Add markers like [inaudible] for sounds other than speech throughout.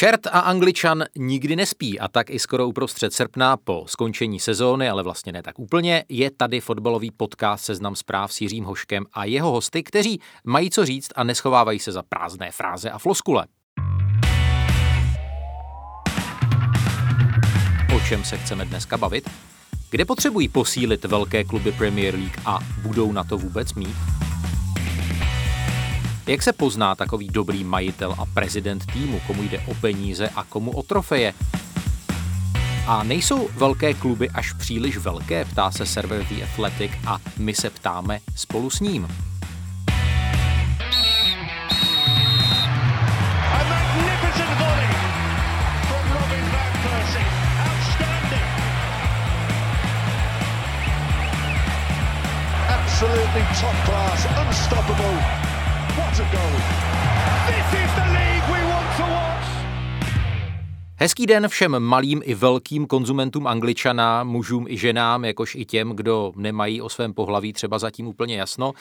Čert a Angličan nikdy nespí a tak i skoro uprostřed srpna po skončení sezóny, ale vlastně ne tak úplně, je tady fotbalový podcast Seznam zpráv s Jiřím Hoškem a jeho hosty, kteří mají co říct a neschovávají se za prázdné fráze a floskule. O čem se chceme dneska bavit? Kde potřebují posílit velké kluby Premier League a budou na to vůbec mít? Jak se pozná takový dobrý majitel a prezident týmu, komu jde o peníze a komu o trofeje? A nejsou velké kluby až příliš velké, ptá se server The Athletic a my se ptáme spolu s ním. Absolutely top class, unstoppable. Hezký den všem malým i velkým konzumentům angličana, mužům i ženám, jakož i těm, kdo nemají o svém pohlaví třeba zatím úplně jasno.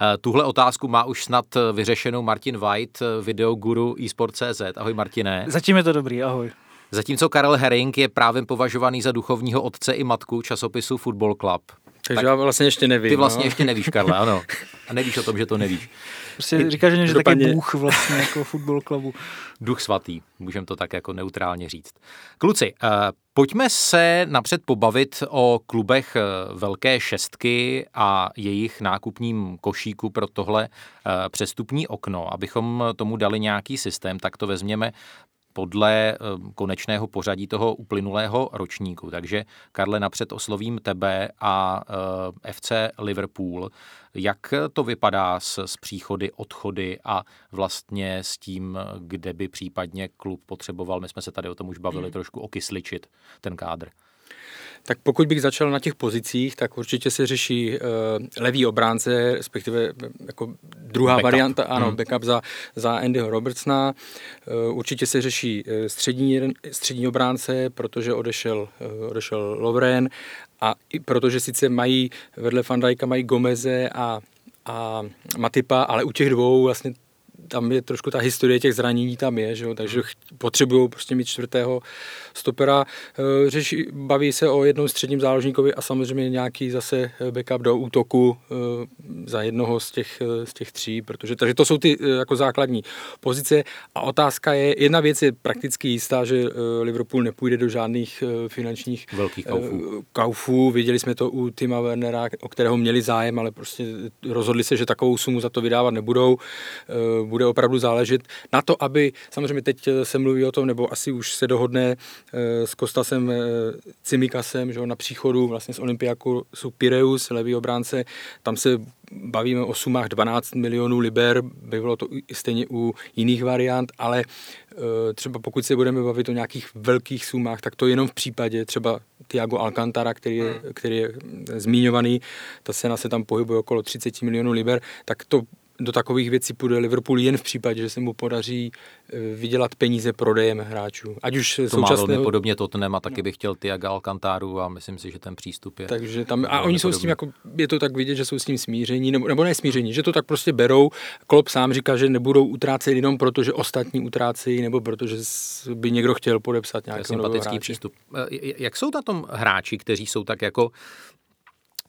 Eh, tuhle otázku má už snad vyřešenou Martin White, videoguru eSport.cz. Ahoj Martine. Zatím je to dobrý, ahoj. Zatímco Karel Herring je právě považovaný za duchovního otce i matku časopisu Football Club. Takže tak já vlastně ještě nevím. Ty vlastně no? ještě nevíš, Karle, ano. [laughs] A nevíš o tom, že to nevíš. Prostě říká, že je taky Bůh vlastně jako fotbal klubu. [laughs] Duch svatý, můžeme to tak jako neutrálně říct. Kluci, uh, pojďme se napřed pobavit o klubech eh, Velké šestky a jejich nákupním košíku pro tohle uh, přestupní okno. Abychom tomu dali nějaký systém, tak to vezměme podle eh, konečného pořadí toho uplynulého ročníku. Takže, Karle, napřed oslovím tebe a eh, FC Liverpool. Jak to vypadá s, s příchody, odchody a vlastně s tím, kde by případně klub potřeboval, my jsme se tady o tom už bavili, hmm. trošku okysličit ten kádr? Tak pokud bych začal na těch pozicích, tak určitě se řeší uh, levý obránce, respektive eh, jako druhá backup. varianta, ano, hmm. backup za, za Andyho Robertsona. Uh, určitě se řeší uh, střední, střední obránce, protože odešel, uh, odešel Lovren a i protože sice mají vedle Fandajka mají Gomeze a a Matipa, ale u těch dvou vlastně tam je trošku ta historie těch zranění tam je, že jo? takže potřebují prostě mít čtvrtého stopera. Eh, řeší, baví se o jednou středním záložníkovi a samozřejmě nějaký zase backup do útoku eh, za jednoho z těch, eh, z těch tří, protože takže to jsou ty jako základní pozice a otázka je, jedna věc je prakticky jistá, že Liverpool nepůjde do žádných finančních velkých kaufů. kaufů. Viděli jsme to u Tima Wernera, o kterého měli zájem, ale prostě rozhodli se, že takovou sumu za to vydávat nebudou bude opravdu záležet na to, aby, samozřejmě teď se mluví o tom, nebo asi už se dohodne eh, s Kostasem eh, Cimikasem, že na příchodu vlastně z Olympiaku jsou Pireus, levý obránce, tam se bavíme o sumách 12 milionů liber, by bylo to stejně u jiných variant, ale eh, třeba pokud se budeme bavit o nějakých velkých sumách, tak to jenom v případě třeba Tiago Alcantara, který je, hmm. který je zmiňovaný, ta cena se tam pohybuje okolo 30 milionů liber, tak to do takových věcí půjde Liverpool jen v případě, že se mu podaří eh, vydělat peníze prodejem hráčů. Ať už to současného... má velmi podobně Tottenham a taky bych chtěl Tiago Alcantaru a myslím si, že ten přístup je... Takže tam, a oni jsou podobný. s tím, jako, je to tak vidět, že jsou s tím smíření, nebo, nebo ne smíření, že to tak prostě berou. Klopp sám říká, že nebudou utrácet jenom proto, že ostatní utrácejí, nebo protože by někdo chtěl podepsat nějaký sympatický přístup. Eh, jak jsou na tom hráči, kteří jsou tak jako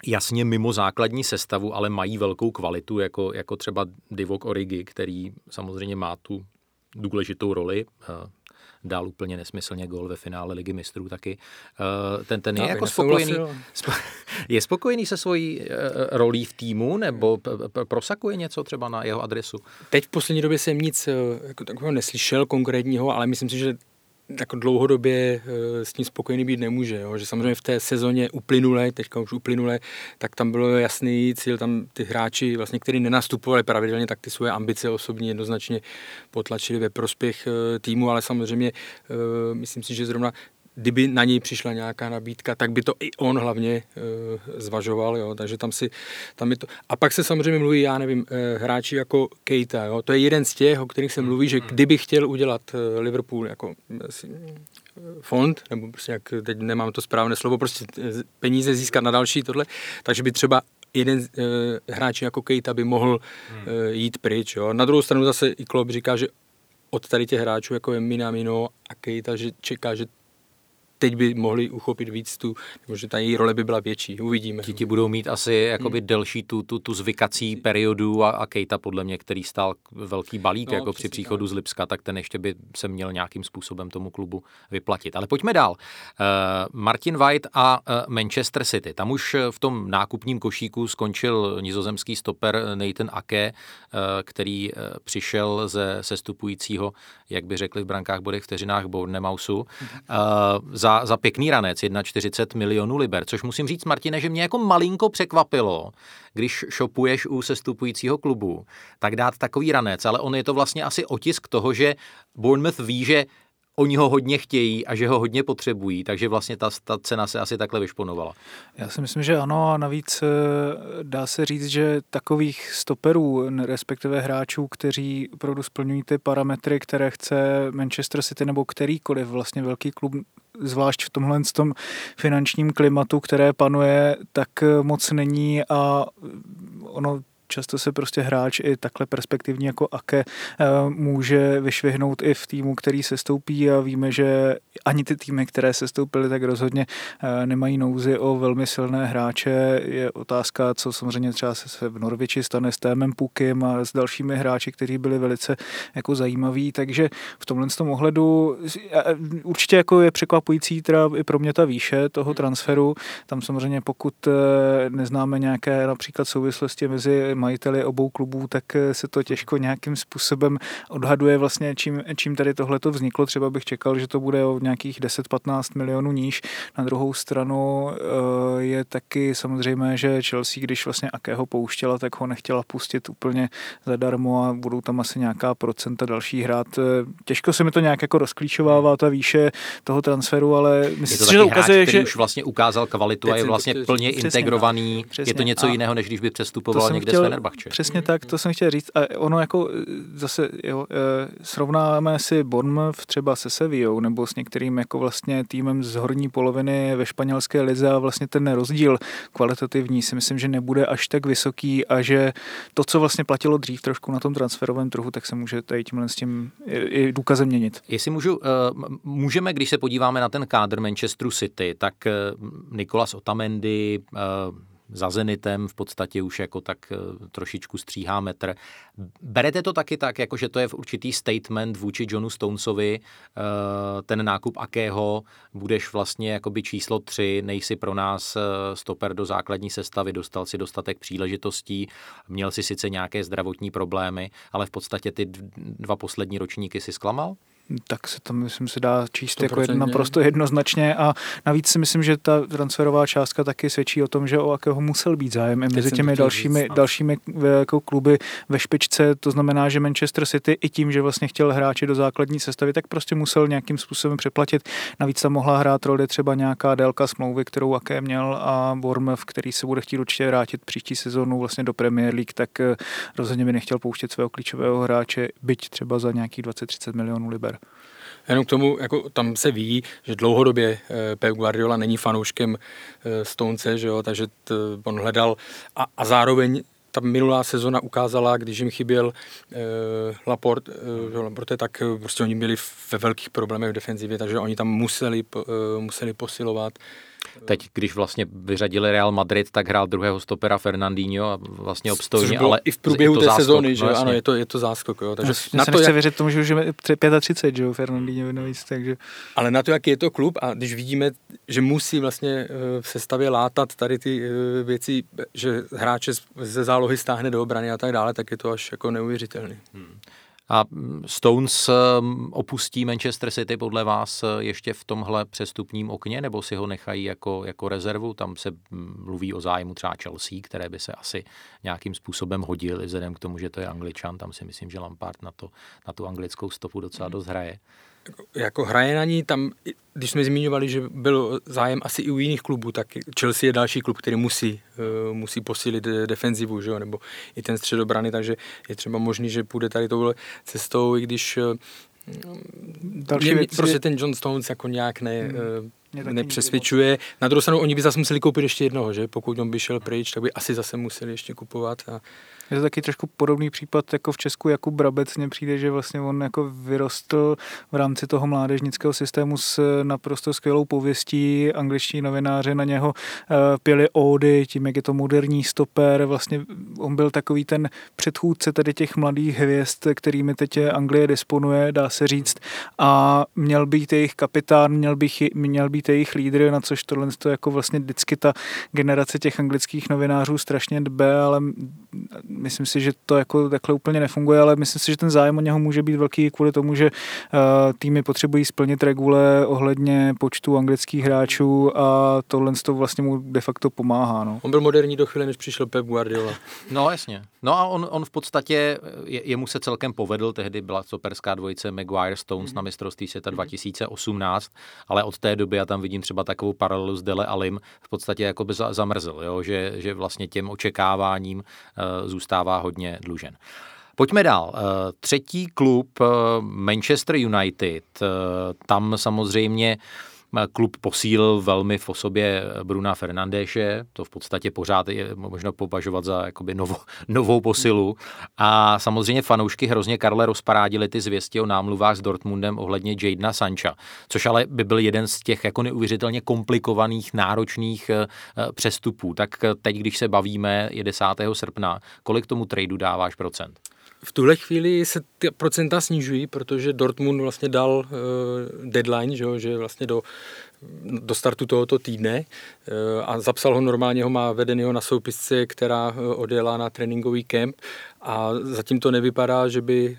jasně mimo základní sestavu, ale mají velkou kvalitu, jako, jako třeba Divok Origi, který samozřejmě má tu důležitou roli, eh, dal úplně nesmyslně gol ve finále Ligy mistrů taky. Eh, ten, ten je Já jako spokojený, [laughs] je spokojený se svojí eh, rolí v týmu nebo prosakuje něco třeba na jeho adresu? Teď v poslední době jsem nic jako takového neslyšel konkrétního, ale myslím si, že jako dlouhodobě eh, s tím spokojený být nemůže. Jo? Že samozřejmě v té sezóně uplynulé, teďka už uplynulé, tak tam bylo jasný cíl, tam ty hráči, vlastně, kteří nenastupovali pravidelně, tak ty svoje ambice osobní jednoznačně potlačili ve prospěch eh, týmu, ale samozřejmě eh, myslím si, že zrovna kdyby na něj přišla nějaká nabídka, tak by to i on hlavně e, zvažoval, jo, takže tam si, tam je to. A pak se samozřejmě mluví, já nevím, e, hráči jako Keita, jo, to je jeden z těch, o kterých se mluví, že kdyby chtěl udělat e, Liverpool jako asi, fond, nebo prostě jak teď nemám to správné slovo, prostě peníze získat na další tohle, takže by třeba jeden uh, hráč jako Keita by mohl uh, jít pryč. Jo. Na druhou stranu zase i Klopp říká, že od tady těch hráčů, jako je Minamino a Keita, že čeká, že teď by mohli uchopit víc tu, nebo že ta její role by byla větší. Uvidíme. Ti, ti budou mít asi jakoby hmm. delší tu, tu, tu zvykací periodu a, a Kejta podle mě, který stál velký balík no, jako při příchodu tak. z Lipska, tak ten ještě by se měl nějakým způsobem tomu klubu vyplatit. Ale pojďme dál. Uh, Martin White a uh, Manchester City. Tam už v tom nákupním košíku skončil nizozemský stoper Nathan Ake, uh, který uh, přišel ze sestupujícího, jak by řekli v brankách bodech vteřinách Bournemouthsu. Uh, za, za pěkný ranec, 1,40 milionů liber, což musím říct, Martine, že mě jako malinko překvapilo, když šopuješ u sestupujícího klubu, tak dát takový ranec, ale on je to vlastně asi otisk toho, že Bournemouth ví, že oni ho hodně chtějí a že ho hodně potřebují, takže vlastně ta, ta cena se asi takhle vyšponovala. Já si myslím, že ano a navíc eh, dá se říct, že takových stoperů, respektive hráčů, kteří opravdu splňují ty parametry, které chce Manchester City nebo kterýkoliv vlastně velký klub zvlášť v tomhle tom finančním klimatu, které panuje, tak moc není a ono často se prostě hráč i takhle perspektivní jako Ake eh, může vyšvihnout i v týmu, který se stoupí a víme, že ani ty týmy, které se stoupily, tak rozhodně eh, nemají nouzy o velmi silné hráče. Je otázka, co samozřejmě třeba se v Norviči stane s Témem Pukem a s dalšími hráči, kteří byli velice jako zajímaví, takže v tomhle tom ohledu eh, určitě jako je překvapující teda i pro mě ta výše toho transferu. Tam samozřejmě pokud neznáme nějaké například souvislosti mezi majiteli obou klubů, tak eh, se to těžko nějakým způsobem odhaduje vlastně, čím, čím tady tohle to vzniklo. Třeba bych čekal, že to bude o nějakých 10-15 milionů níž. Na druhou stranu eh, je taky samozřejmé, že Chelsea, když vlastně akého pouštěla, tak ho nechtěla pustit úplně zadarmo a budou tam asi nějaká procenta další hrát. Eh, těžko se mi to nějak jako rozklíčovává ta výše toho transferu, ale myslím, to že to ukazuje, hráč, že už vlastně ukázal kvalitu a je vlastně plně integrovaný. Přesně, je to něco jiného, než když by přestupoval někde chtěl, Fenerbahče. Přesně tak, to jsem chtěl říct. A ono jako e, zase jo, e, srovnáme si Bournemouth třeba se Sevillou nebo s některým jako vlastně týmem z horní poloviny ve španělské lize a vlastně ten rozdíl kvalitativní si myslím, že nebude až tak vysoký a že to, co vlastně platilo dřív trošku na tom transferovém trhu, tak se může tady tímhle s tím i důkazem měnit. Jestli můžu, e, můžeme, když se podíváme na ten kádr Manchesteru City, tak Nikolas Otamendi, za Zenitem v podstatě už jako tak eh, trošičku stříhá metr. Berete to taky tak, jako že to je v určitý statement vůči Johnu Stonesovi, eh, ten nákup akého budeš vlastně jakoby číslo tři, nejsi pro nás eh, stoper do základní sestavy, dostal si dostatek příležitostí, měl si sice nějaké zdravotní problémy, ale v podstatě ty dva poslední ročníky si zklamal? Tak se to myslím se dá číst jako jedno, naprosto jednoznačně a navíc si myslím, že ta transferová částka taky svědčí o tom, že o jakého musel být zájem i mezi těmi dalšími, říct, dalšími jako kluby ve špičce, to znamená, že Manchester City i tím, že vlastně chtěl hráči do základní sestavy, tak prostě musel nějakým způsobem přeplatit. Navíc tam mohla hrát roli třeba nějaká délka smlouvy, kterou Aké měl a Bournemouth, který se bude chtít určitě vrátit příští sezónu vlastně do Premier League, tak eh, rozhodně by nechtěl pouštět svého klíčového hráče, byť třeba za nějakých 20-30 milionů liber. Jenom k tomu, jako tam se ví, že dlouhodobě eh, Pep Guardiola není fanouškem eh, Stonce, že jo, takže t, on hledal a, a zároveň ta minulá sezona ukázala, když jim chyběl eh, Laport, eh, Laporte, tak prostě oni byli ve velkých problémech v defenzivě, takže oni tam museli, eh, museli posilovat. Teď, když vlastně vyřadili Real Madrid, tak hrál druhého stopera Fernandinho a vlastně obstojně, ale i v průběhu té záskok, sezóny, že no, ano, je to, je to záskok. Jo. Takže na to, jak... věřit tomu, že už je 35, že jo, Fernandinho navíc, takže... Ale na to, jaký je to klub a když vidíme, že musí vlastně eh, v sestavě látat tady ty eh, věci, že hráče ze zálohy stáhne do obrany a tak dále, tak je to až jako neuvěřitelný. Hmm. A Stones um, opustí Manchester City podle vás uh, ještě v tomhle přestupním okně, nebo si ho nechají jako, jako rezervu? Tam se mluví o zájmu třeba Chelsea, které by se asi nějakým způsobem hodili, vzhledem k tomu, že to je angličan. Tam si myslím, že Lampard na, to, na tu anglickou stopu docela dost hraje jako hraje na ní, tam, když jsme zmiňovali, že byl zájem asi i u jiných klubů, tak Chelsea je další klub, který musí, uh, musí posílit defenzivu, že jo? nebo i ten středobrany, takže je třeba možný, že půjde tady touhle cestou, i když uh, Další mě, věc prostě ten John Stones jako nějak ne, hmm. nepřesvědčuje. Na druhou stranu, oni by zase museli koupit ještě jednoho, že? Pokud on by šel pryč, tak by asi zase museli ještě kupovat. A je to taky trošku podobný případ jako v Česku Jakub Brabec. Mně přijde, že vlastně on jako vyrostl v rámci toho mládežnického systému s naprosto skvělou pověstí. Angličtí novináři na něho eh, pěli ódy, tím, jak je to moderní stoper. Vlastně on byl takový ten předchůdce tady těch mladých hvězd, kterými teď Anglie disponuje, dá se říct. A měl být jejich kapitán, měl, bych, měl být jejich lídr, na což tohle to jako vlastně vždycky ta generace těch anglických novinářů strašně dbe, ale myslím si, že to jako takhle úplně nefunguje, ale myslím si, že ten zájem o něho může být velký kvůli tomu, že uh, týmy potřebují splnit regule ohledně počtu anglických hráčů a tohle to vlastně mu de facto pomáhá. No. On byl moderní do chvíle, než přišel Pep Guardiola. [laughs] No jasně. No a on, on v podstatě, je, jemu se celkem povedl, tehdy byla superská dvojice Maguire Stones mm-hmm. na mistrovství světa 2018, ale od té doby já tam vidím třeba takovou paralelu s Dele Alim, v podstatě jako by zamrzl, jo? Že, že vlastně těm očekáváním uh, zůstává hodně dlužen. Pojďme dál. Eh, třetí klub eh, Manchester United. Eh, tam samozřejmě klub posílil velmi v osobě Bruna Fernandéše, to v podstatě pořád je možno považovat za jakoby novo, [laughs] novou posilu. A samozřejmě fanoušky hrozně Karle rozparádili ty zvěsti o námluvách s Dortmundem ohledně Jadena Sancha, což ale by byl jeden z těch jako neuvěřitelně komplikovaných, náročných eh, přestupů. Tak teď, když se bavíme, je 10. srpna, kolik tomu tradu dáváš procent? V tuhle chvíli se ty procenta snižují, protože Dortmund vlastně dal uh, deadline, že, že vlastně do, do startu tohoto týdne uh, a zapsal ho normálně, ho má vedenýho na soupisce, která uh, odjela na tréninkový kemp a zatím to nevypadá, že by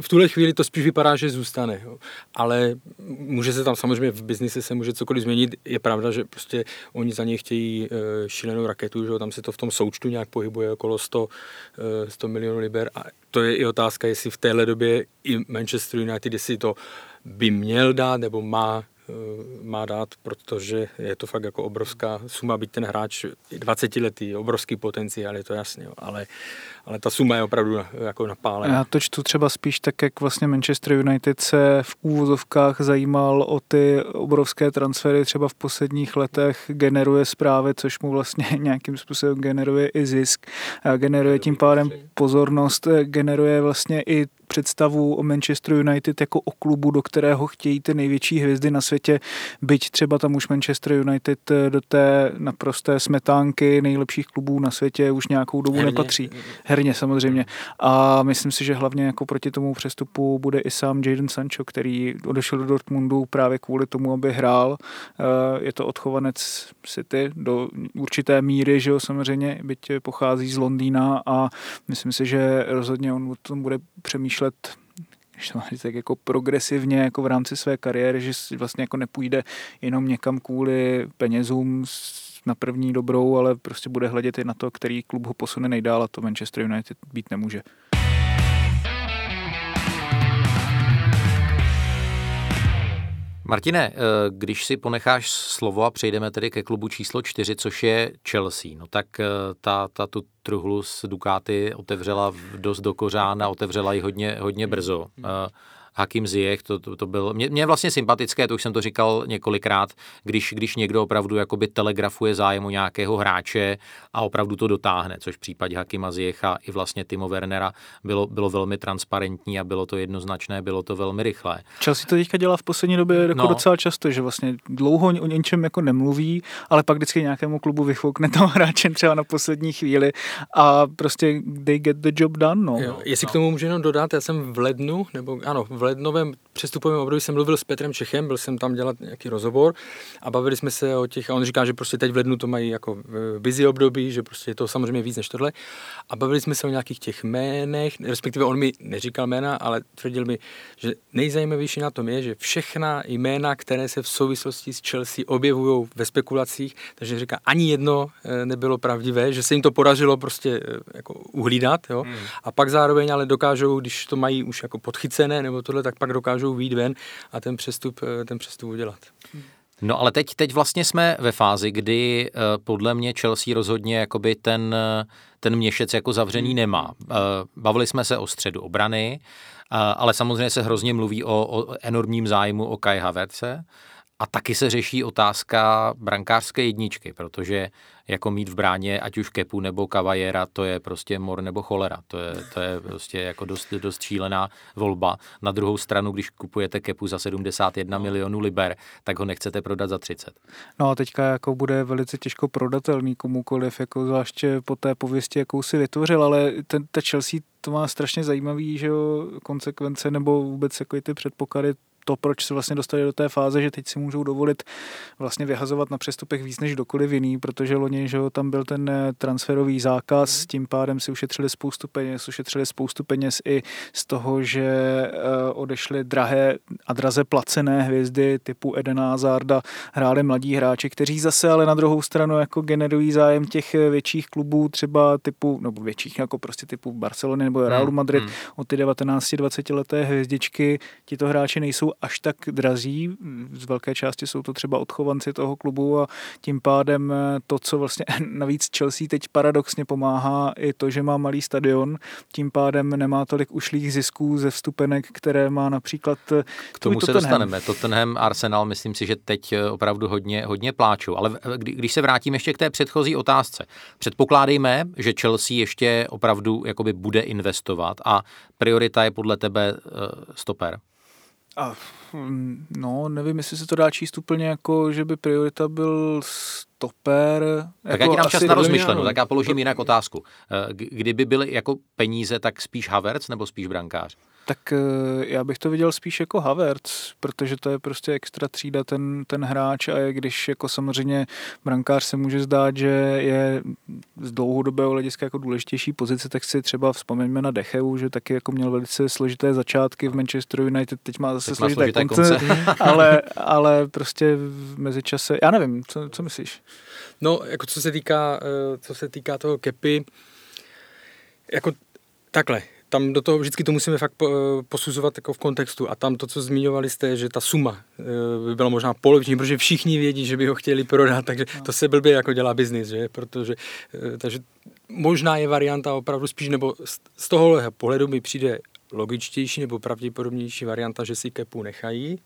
v tuhle chvíli to spíš vypadá, že zůstane, jo. ale může se tam samozřejmě v biznise se může cokoliv změnit. Je pravda, že prostě oni za něj chtějí uh, šílenou raketu, že tam se to v tom součtu nějak pohybuje okolo 100, uh, 100 milionů liber a to je i otázka, jestli v téhle době i Manchester United, jestli to by měl dát nebo má Eh, má dát, protože je to fakt jako obrovská suma, byť ten hráč 20 letý, obrovský potenciál, je to jasně, ale, ale ta suma je opravdu jako napálená. Já to čtu třeba spíš tak, jak vlastně Manchester United se v úvozovkách zajímal o ty obrovské transfery, třeba v posledních letech generuje zprávy, což mu vlastně [laughs] nějakým způsobem generuje i zisk, generuje tím pádem pozornost, generuje vlastně i představu o Manchester United jako o klubu, do kterého chtějí ty největší hvězdy na světě, byť třeba tam už Manchester United eh, do té naprosté smetánky nejlepších klubů na světě už nějakou dobu Herně. nepatří. Herně samozřejmě. A myslím si, že hlavně jako proti tomu přestupu bude i sám Jadon Sancho, který odešel do Dortmundu právě kvůli tomu, aby hrál. Eh, je to odchovanec City do určité míry, že jo, samozřejmě, byť pochází z Londýna a myslím si, že rozhodně on o tom bude přemýšlet přemýšlet tak jako progresivně jako v rámci své kariéry, že vlastně jako nepůjde jenom někam kvůli penězům na první dobrou, ale prostě bude hledět i na to, který klub ho posune nejdál a to Manchester United být nemůže. Martine, eh, když si ponecháš slovo a přejdeme tedy ke klubu číslo čtyři, což je Chelsea, no tak eh, ta, ta tu truhlu s Ducati otevřela dost do kořán a otevřela ji hodně, hodně brzo. Hakim Ziyech, to, to, to byl, mě, mě vlastně sympatické, to už jsem to říkal několikrát, když, když někdo opravdu jakoby telegrafuje zájem o nějakého hráče a opravdu to dotáhne, což v případě Hakima Ziyecha i vlastně Timo Wernera bylo, bylo velmi transparentní a bylo to jednoznačné, bylo to velmi rychlé. Chelsea to teďka dělá v poslední době jako no. docela často, že vlastně dlouho o něčem jako nemluví, ale pak vždycky nějakému klubu vyfoukne toho hráče třeba na poslední chvíli a prostě they get the job done. No. Jo, jestli no. k tomu můžu jenom dodat, já jsem v lednu, nebo ano, v v lednovém přestupovém období jsem mluvil s Petrem Čechem, byl jsem tam dělat nějaký rozhovor a bavili jsme se o těch, a on říká, že prostě teď v lednu to mají jako busy období, že prostě je to samozřejmě víc než tohle. A bavili jsme se o nějakých těch jménech, respektive on mi neříkal jména, ale tvrdil mi, že nejzajímavější na tom je, že všechna jména, které se v souvislosti s Chelsea objevují ve spekulacích, takže říká, ani jedno eh, nebylo pravdivé, že se jim to podařilo prostě eh, jako uhlídat, jo? Hmm. a pak zároveň ale dokážou, když to mají už jako podchycené nebo tohle, tak pak dokážou výjít ven a ten přestup, eh, ten přestup udělat. No ale teď, teď vlastně jsme ve fázi, kdy uh, podle mě Chelsea rozhodně jakoby ten, ten měšec jako zavřený hmm. nemá. Bavili jsme se o středu obrany, ale samozřejmě se hrozně mluví o, o enormním zájmu o Kai Havertze A taky se řeší otázka brankářské jedničky, protože jako mít v bráně ať už kepu nebo kavajera, to je prostě mor nebo cholera. To je, to je prostě jako dost, dost šílená volba. Na druhou stranu, když kupujete kepu za 71 milionů liber, tak ho nechcete prodat za 30. No a teďka jako bude velice těžko prodatelný komukoliv, jako zvláště po té pověsti, jakou si vytvořil, ale ten, ta Chelsea to má strašně zajímavý, že jo, konsekvence nebo vůbec jako ty předpoklady to, proč se vlastně dostali do té fáze, že teď si můžou dovolit vlastně vyhazovat na přestupech víc než dokoliv jiný, protože loni, že tam byl ten eh, transferový zákaz, mhm. tím pádem si ušetřili spoustu peněz, ušetřili spoustu peněz i z toho, že eh, odešly drahé a draze placené hvězdy typu Eden Hazarda, hráli mladí hráči, kteří zase ale na druhou stranu jako generují zájem těch eh, větších klubů, třeba typu, nebo větších jako prostě typu Barcelony nebo Realu mhm, Madrid, hmm. od ty 19-20 leté hvězdičky, tito hráči nejsou až tak drazí. Z velké části jsou to třeba odchovanci toho klubu a tím pádem eh, to, co vlastně [laughs] navíc Chelsea teď paradoxně pomáhá, i to, že má malý stadion, tím pádem nemá tolik ušlých zisků ze vstupenek, které má například eh, K tomu se Tottenham. dostaneme. Tottenham, Arsenal, myslím si, že teď eh, opravdu hodně, hodně pláčou. Ale když se vrátím ještě k té předchozí otázce, předpokládejme, že Chelsea ještě opravdu jakoby bude investovat a priorita je podle tebe stoper. A, no, nevím, jestli se to dá číst úplně jako, že by priorita byl stoper. Tak jako já ti dám čas na rozmyšlenou, tak já položím jinak otázku. Eh, kdyby byly jako peníze, tak spíš Havertz nebo spíš brankář? Tak eh, já bych to viděl spíš jako Havertz, protože to je prostě extra třída ten, ten hráč a je, když jako samozřejmě brankář se může zdát, že je z dlouhodobého hlediska jako důležitější pozice, tak si třeba vzpomeňme na Decheu, že taky jako měl velice složité začátky v Manchester United, teď má zase teď složité, má konce, konce. [laughs] ale, ale prostě v mezičase, já nevím, co, co myslíš? No, jako co se týká, eh, co se týká toho kepy, jako takhle, tam do toho vždycky to musíme fakt posuzovat jako v kontextu. A tam to, co zmiňovali jste, že ta suma eh, by byla možná poloviční, protože všichni vědí, že by ho chtěli prodat, takže no. to se blbě jako dělá biznis, že, protože, eh, takže možná je varianta opravdu spíš, nebo z tohohle pohledu mi přijde logičtější nebo pravděpodobnější varianta, že si kepu nechají,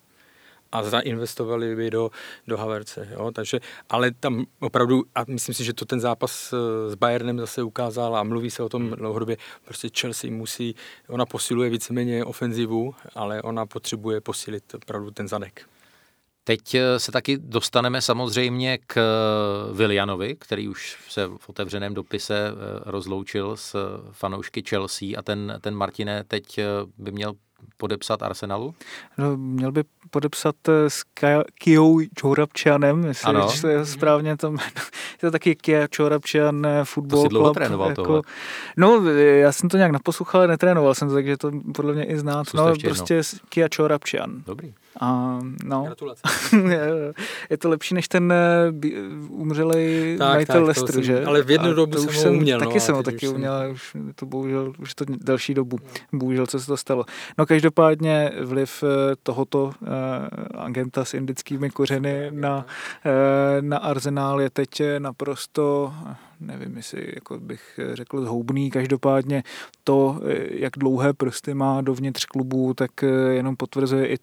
a zainvestovali by do, do Haverce. Jo? Takže, ale tam opravdu, a myslím si, že to ten zápas eh, s Bayernem zase ukázal a mluví se o tom hmm. dlouhodobě, prostě Chelsea musí, ona posiluje víceméně ofenzivu, ale ona potřebuje posílit opravdu ten zadek. Teď eh, se taky dostaneme samozřejmě k eh, Vilianovi, který už se v otevřeném dopise rozloučil s fanoušky Chelsea a ten, ten Martine teď by měl podepsat Arsenalu? No, měl by podepsat eh, s Kijou Čorabčanem, jestli ano. to je správně to jméno. [laughs] Je to taky Kia Čorabčan eh, Football to Club. trénoval jako, No, já jsem to nějak naposlouchal, ale netrénoval jsem to, takže to podle mě i znát. No, prostě. Kia Čorabčan. Dobrý. A, no. Gratulace. [laughs] je to lepší než ten uh, umřelý majitel Lestru, že? Ale v jednu dobu jsem, jsem uměl. Taky no, jsem ho taky uměl, ale už to bohužel, už to delší dobu. Bohužel, co se to stalo. No každopádně vliv eh, tohoto uh, agenta s indickými kořeny na, uh, na arzenál je teď naprosto nevím, jestli jako bych řekl zhoubný, každopádně to, jak dlouhé prsty má dovnitř klubu, tak jenom potvrzuje i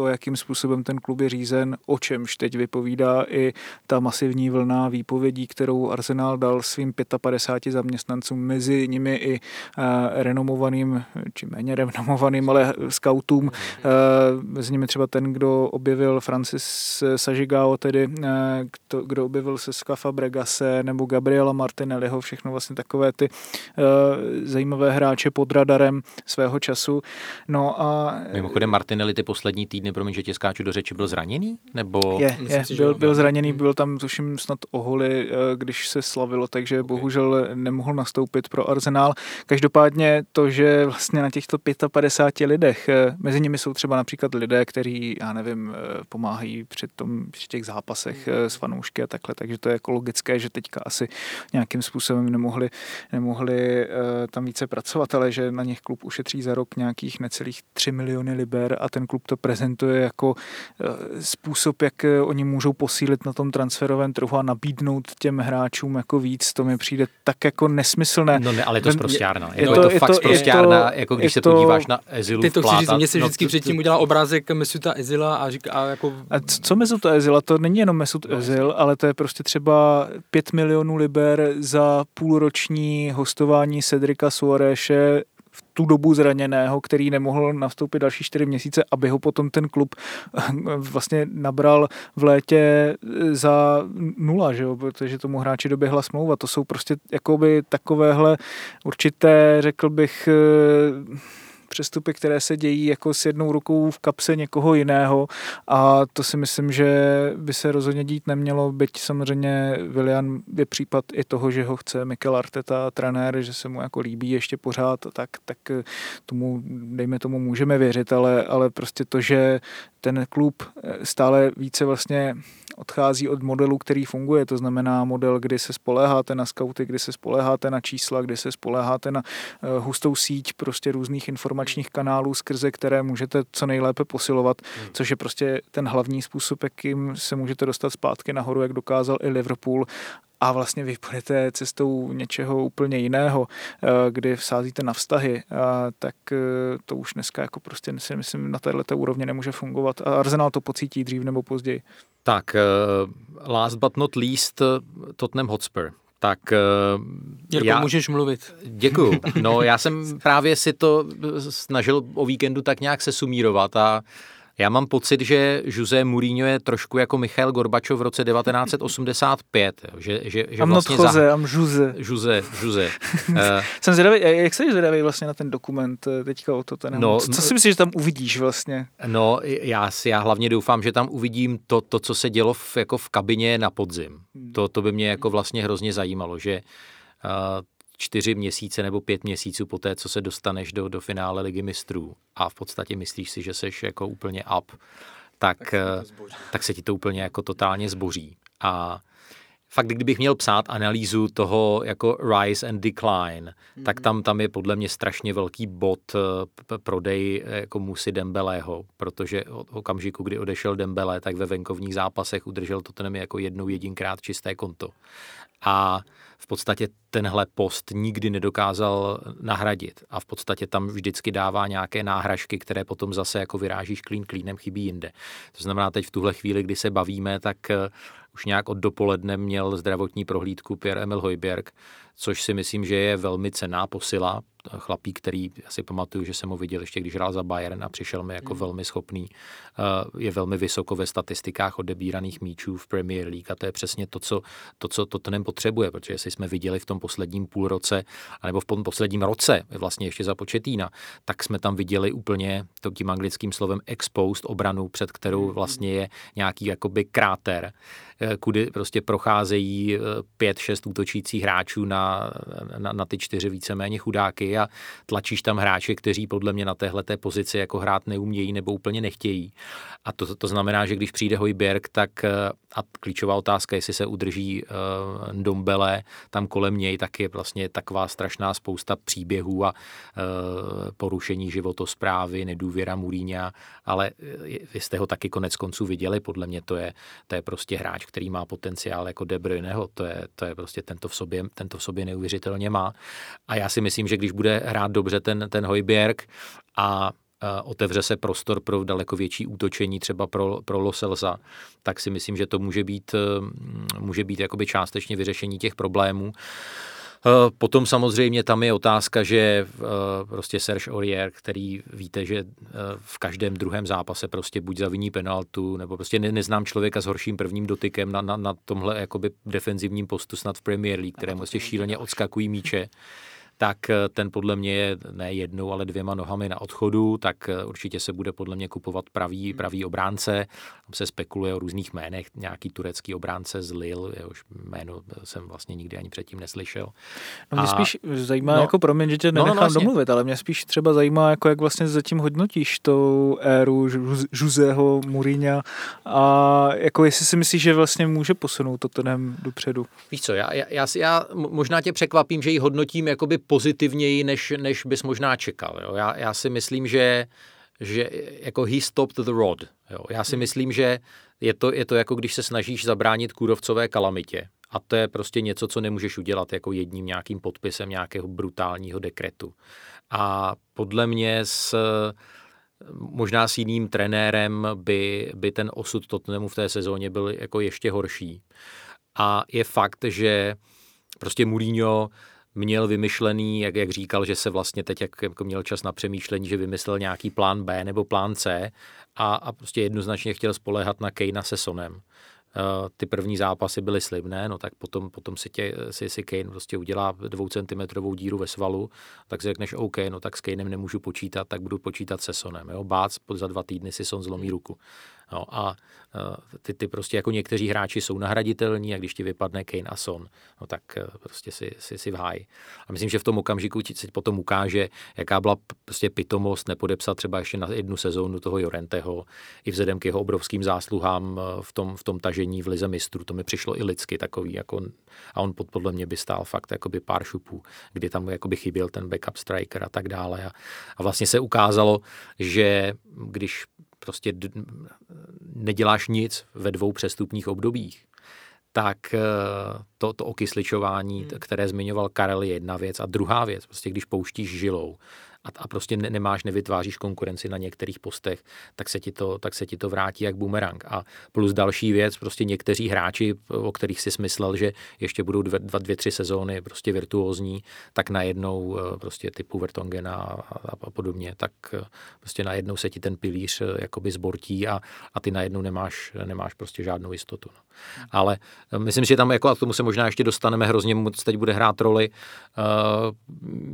to, jakým způsobem ten klub je řízen, o čemž teď vypovídá i ta masivní vlna výpovědí, kterou Arsenal dal svým 55 zaměstnancům, mezi nimi i uh, renomovaným, či méně renomovaným, ale scoutům, mezi nimi třeba ten, kdo objevil Francis Sažigao, tedy uh, kdo, objevil se Skafa Bregase nebo Gabriela Martinelliho, všechno vlastně takové ty zajímavé hráče pod radarem svého času. No a... Mimochodem Martinelli ty poslední týdny týdny, promiň, že tě skáču do řeči, byl zraněný? Nebo... Je, je si, byl, byl zraněný, byl tam tuším snad oholi, eh, když se slavilo, takže okay. bohužel nemohl nastoupit pro Arsenal. Každopádně to, že vlastně na těchto 55 lidech, eh, mezi nimi jsou třeba například lidé, kteří, já nevím, eh, pomáhají při, tom, při těch zápasech s fanoušky a takhle, takže to je jako logické, že teďka asi nějakým způsobem nemohli, nemohli tam více pracovat, ale že na nich klub ušetří za rok nějakých necelých 3 miliony liber a ten klub to prezentuje prezentuje jako způsob, jak oni můžou posílit na tom transferovém trhu a nabídnout těm hráčům jako víc, to mi přijde tak jako nesmyslené. No ne, ale je to zprostárna. Je, je, to, je to fakt zprostárna, jako když se to, podíváš na Ezilu Ty to chci říct, mě se vždycky no, předtím udělá obrázek Mesuta Ezila a říká a jako... A co Mesuta Ezila? To není jenom Mesut no, Ezil, ale to je prostě třeba 5 milionů liber za půlroční hostování Cedrika Suareše tu dobu zraněného, který nemohl nastoupit další čtyři měsíce, aby ho potom ten klub vlastně nabral v létě za nula, že jo? protože tomu hráči doběhla smlouva. To jsou prostě jakoby takovéhle určité, řekl bych, přestupy, které se dějí jako s jednou rukou v kapse někoho jiného. A to si myslím, že by se rozhodně dít nemělo, byť samozřejmě William je případ i toho, že ho chce Mikel Arteta, trenér, že se mu jako líbí ještě pořád, tak, tak tomu, dejme tomu, můžeme věřit, ale, ale prostě to, že ten klub stále více vlastně odchází od modelu, který funguje, to znamená model, kdy se spoléháte na skauty, kdy se spoléháte na čísla, kdy se spoléháte na eh, hustou síť prostě různých informačních kanálů, skrze které můžete co nejlépe posilovat, hmm. což je prostě ten hlavní způsob, jakým se můžete dostat zpátky nahoru, jak dokázal i Liverpool a vlastně vy půjdete cestou něčeho úplně jiného, eh, kdy vsázíte na vztahy, tak eh, to už dneska jako prostě si myslím na této úrovni nemůže fungovat a Arsenal to pocítí dřív nebo později. Tak, eh, last but not least, Tottenham Hotspur. Tak Jirko, já... můžeš mluvit. Děkuju. [laughs] No, já jsem právě si to snažil o víkendu tak nějak se sumírovat a já mám pocit, že Jose Mourinho je trošku jako Michal Gorbačov v roce 1985. Že, že, že I'm vlastně not Jose, za... I'm Jose. Jose, Jose. uh, [laughs] Jsem zvědavý, jak jsi zvědavý vlastně na ten dokument eh, teďka o to ten no, Co si myslíš, že tam uvidíš vlastně? No, já, si, já hlavně doufám, že tam uvidím to, to co se dělo v, jako v kabině na podzim. Hmm. To, to by mě jako vlastně hrozně zajímalo, že uh, čtyři měsíce nebo pět měsíců po té, co se dostaneš do, do finále ligy mistrů a v podstatě myslíš si, že seš jako úplně up, tak, tak, se, tak se ti to úplně jako totálně zboří. A fakt, kdybych měl psát analýzu toho jako rise and decline, mm-hmm. tak tam, tam je podle mě strašně velký bod eh, prodej eh, jako Musy Dembeleho, protože od okamžiku, kdy odešel Dembele, tak ve venkovních zápasech udržel to ten jako jednou jedinkrát čisté konto. A v podstatě tenhle post nikdy nedokázal nahradit a v podstatě tam vždycky dává nějaké náhražky, které potom zase jako vyrážíš klín klínem chybí jinde. To znamená teď v tuhle chvíli, kdy se bavíme, tak eh, už nějak od dopoledne měl zdravotní prohlídku Pierre Emil Hojberg, což si myslím, že je velmi cená posila. Chlapík, který asi pamatuju, že jsem ho viděl ještě, když hrál za Bayern a přišel mi jako mm. velmi schopný. Eh, je velmi vysoko ve statistikách odebíraných míčů v Premier League a to je přesně to, co, to, co Tottenham potřebuje, protože jestli jsme viděli v tom posledním půlroce, anebo v tom posledním roce, vlastně ještě za početína, tak jsme tam viděli úplně tím anglickým slovem exposed obranu, před kterou mm. vlastně je nějaký jakoby kráter, eh, kudy prostě procházejí eh, pět, šest útočících hráčů na na, na, ty čtyři víceméně chudáky a tlačíš tam hráče, kteří podle mě na téhle pozici jako hrát neumějí nebo úplně nechtějí. A to, to znamená, že když přijde Hojberg, tak eh, a klíčová otázka, jestli se udrží uh, Dombele tam kolem něj, tak je vlastně taková strašná spousta příběhů a uh, porušení životosprávy, nedůvěra Muríňa, ale vy jste ho taky konec konců viděli, podle mě to je, to je prostě hráč, který má potenciál jako De Bruyneho, to je, to je prostě tento v sobě, tento v sobě neuvěřitelně má. A já si myslím, že když bude hrát dobře ten, ten Hojbjerg a otevře se prostor pro daleko větší útočení třeba pro, pro Loselza, tak si myslím, že to může být, může být jakoby částečně vyřešení těch problémů. Eh, potom samozřejmě tam je otázka, že prostě Serge Aurier, který víte, že v každém druhém zápase prostě buď zaviní penaltu, nebo prostě neznám člověka s horším prvním dotykem na, na, na tomhle jakoby defenzivním postu snad v Premier League, kterému prostě šíleně odskakují míče tak eh, ten podle mě je ne jednou, ale dvěma nohami na odchodu, tak eh, určitě se bude podle mě kupovat pravý, hmm. pravý obránce. Tam se spekuluje o různých jménech, nějaký turecký obránce z Lille, jehož jméno jsem vlastně nikdy ani předtím neslyšel. No mě a, spíš zajímá, no, jako promiň, že tě nenechám no, no, vlastně. domluvit, ale mě spíš třeba zajímá, jako jak vlastně zatím hodnotíš tou éru Žuzeho, Mourinha a jako jestli si myslíš, že vlastně může posunout to tenem dopředu. Víš co, já, já, já, já možná tě překvapím, že ji hodnotím jakoby pozitivněji, než, než bys možná čekal. Jo. Já, já si myslím, že že jako he stopped the rod. Jo. Já si myslím, že je to, je to jako když se snažíš zabránit kůrovcové kalamitě. A to je prostě něco, co nemůžeš udělat jako jedním nějakým podpisem nějakého brutálního dekretu. A podle mě s možná s jiným trenérem by, by ten osud Tottenhamu v té sezóně byl jako ještě horší. A je fakt, že prostě Mourinho měl vymyšlený, jak, jak říkal, že se vlastně teď jak, jako měl čas na přemýšlení, že vymyslel nějaký plán B nebo plán C a, a prostě jednoznačně chtěl spolehat na Kejna se Sonem. Uh, ty první zápasy byly slibné, no tak potom, potom si, tě, si, si Kane prostě udělá dvoucentimetrovou díru ve svalu, tak si řekneš OK, no tak s Kanem nemůžu počítat, tak budu počítat se Sonem. Jo? Bác, za dva týdny si Son zlomí ruku. No a eh, ty, ty prostě jako někteří hráči jsou nahraditelní a když ti vypadne Kane a Son, no tak eh, prostě si, si, si v. A myslím, že v tom okamžiku ti se potom ukáže, jaká byla prostě pitomost nepodepsat třeba ještě na jednu sezónu toho Jorenteho i vzhledem k jeho obrovským zásluhám eh, v tom, v tom tažení v Lize mistrů. To mi přišlo i lidsky takový, jako, a on pod, podle mě by stál fakt jakoby pár šupů, kdy tam jakoby chyběl ten backup striker a tak dále. A, a vlastně se ukázalo, že když prostě neděláš nic ve dvou přestupních obdobích, tak eh, to, to okysličování, hmm. které zmiňoval Karel, je jedna věc. A druhá věc, prostě když pouštíš žilou a, a prostě ne, nemáš, nevytváříš konkurenci na některých postech, tak se, ti to, tak se ti to vrátí jak bumerang. A plus další věc, prostě někteří hráči, o kterých si smyslel, že ještě budou dvě, dva, dvě tři sezóny prostě virtuózní, tak najednou eh, prostě typu Vertongena a, a, podobně, tak eh, prostě najednou se ti ten pilíř eh, jakoby zbortí a, a ty najednou nemáš, nemáš prostě žádnou jistotu. No. Ale myslím že tam jako, a k tomu se možná ještě dostaneme, hrozně moc teď bude hrát roli, uh,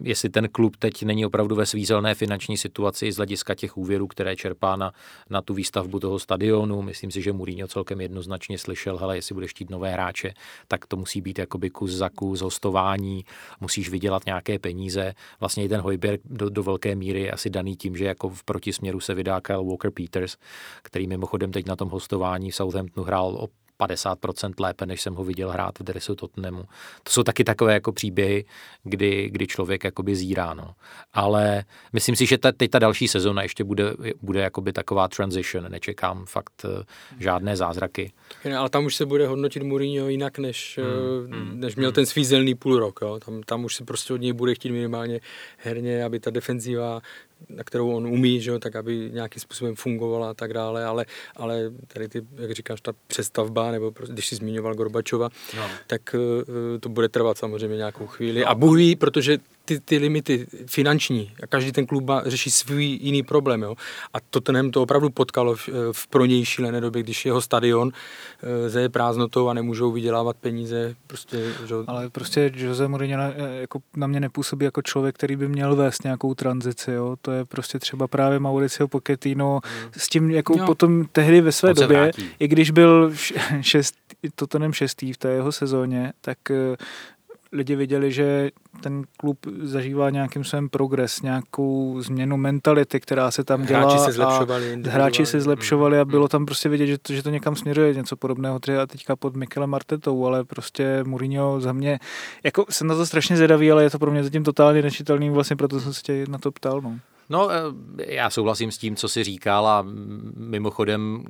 jestli ten klub teď není opravdu ve svízelné finanční situaci z hlediska těch úvěrů, které čerpá na, na tu výstavbu toho stadionu. Myslím si, že Mourinho celkem jednoznačně slyšel, hele, jestli budeš chtít nové hráče, tak to musí být jakoby kus za kus hostování, musíš vydělat nějaké peníze. Vlastně i ten Hojberg do, do velké míry je asi daný tím, že jako v protisměru se vydá Kyle Walker Peters, který mimochodem teď na tom hostování v Southamptonu hrál o 50% lépe, než jsem ho viděl hrát v dresu Tottenhamu. To jsou taky takové jako příběhy, kdy, kdy člověk jakoby zírá. No. Ale myslím si, že ta, teď ta další sezona ještě bude, bude jakoby taková transition. Nečekám fakt uh, žádné zázraky. Ne, ale tam už se bude hodnotit Mourinho jinak, než, hmm, uh, než hmm, měl hmm. ten svízelný půl rok. Jo. Tam, tam už se prostě od něj bude chtít minimálně herně, aby ta defenzíva na kterou on umí, že jo, tak aby nějakým způsobem fungovala a tak dále, ale, ale tady ty, jak říkáš, ta přestavba, nebo když jsi zmiňoval Gorbačova, no. tak uh, to bude trvat samozřejmě nějakou chvíli. No. A Bůh ví, protože ty, ty limity finanční a každý ten klub má, řeší svůj jiný problém. Jo? A Tottenham to opravdu potkalo v, v pro něj šílené době, když jeho stadion e, zeje prázdnotou a nemůžou vydělávat peníze. Prostě, že... Ale prostě Jose Mourinho na, jako, na mě nepůsobí jako člověk, který by měl vést nějakou tranzici. Jo? To je prostě třeba právě Mauricio Pochettino hmm. s tím, jako jo. potom tehdy ve své době, i když byl šest, Tottenham šestý v té jeho sezóně, tak lidi viděli, že ten klub zažívá nějakým svém progres, nějakou změnu mentality, která se tam dělá. Hráči se zlepšovali. Hráči se zlepšovali a bylo tam prostě vidět, že to, že to někam směřuje, něco podobného třeba teďka pod Mikelem Martetou, ale prostě Mourinho za mě, jako jsem na to strašně zvědavý, ale je to pro mě zatím totálně nečitelný, vlastně proto jsem se tě na to ptal. No. No, eh, já souhlasím s tím, co jsi říkal a mimochodem,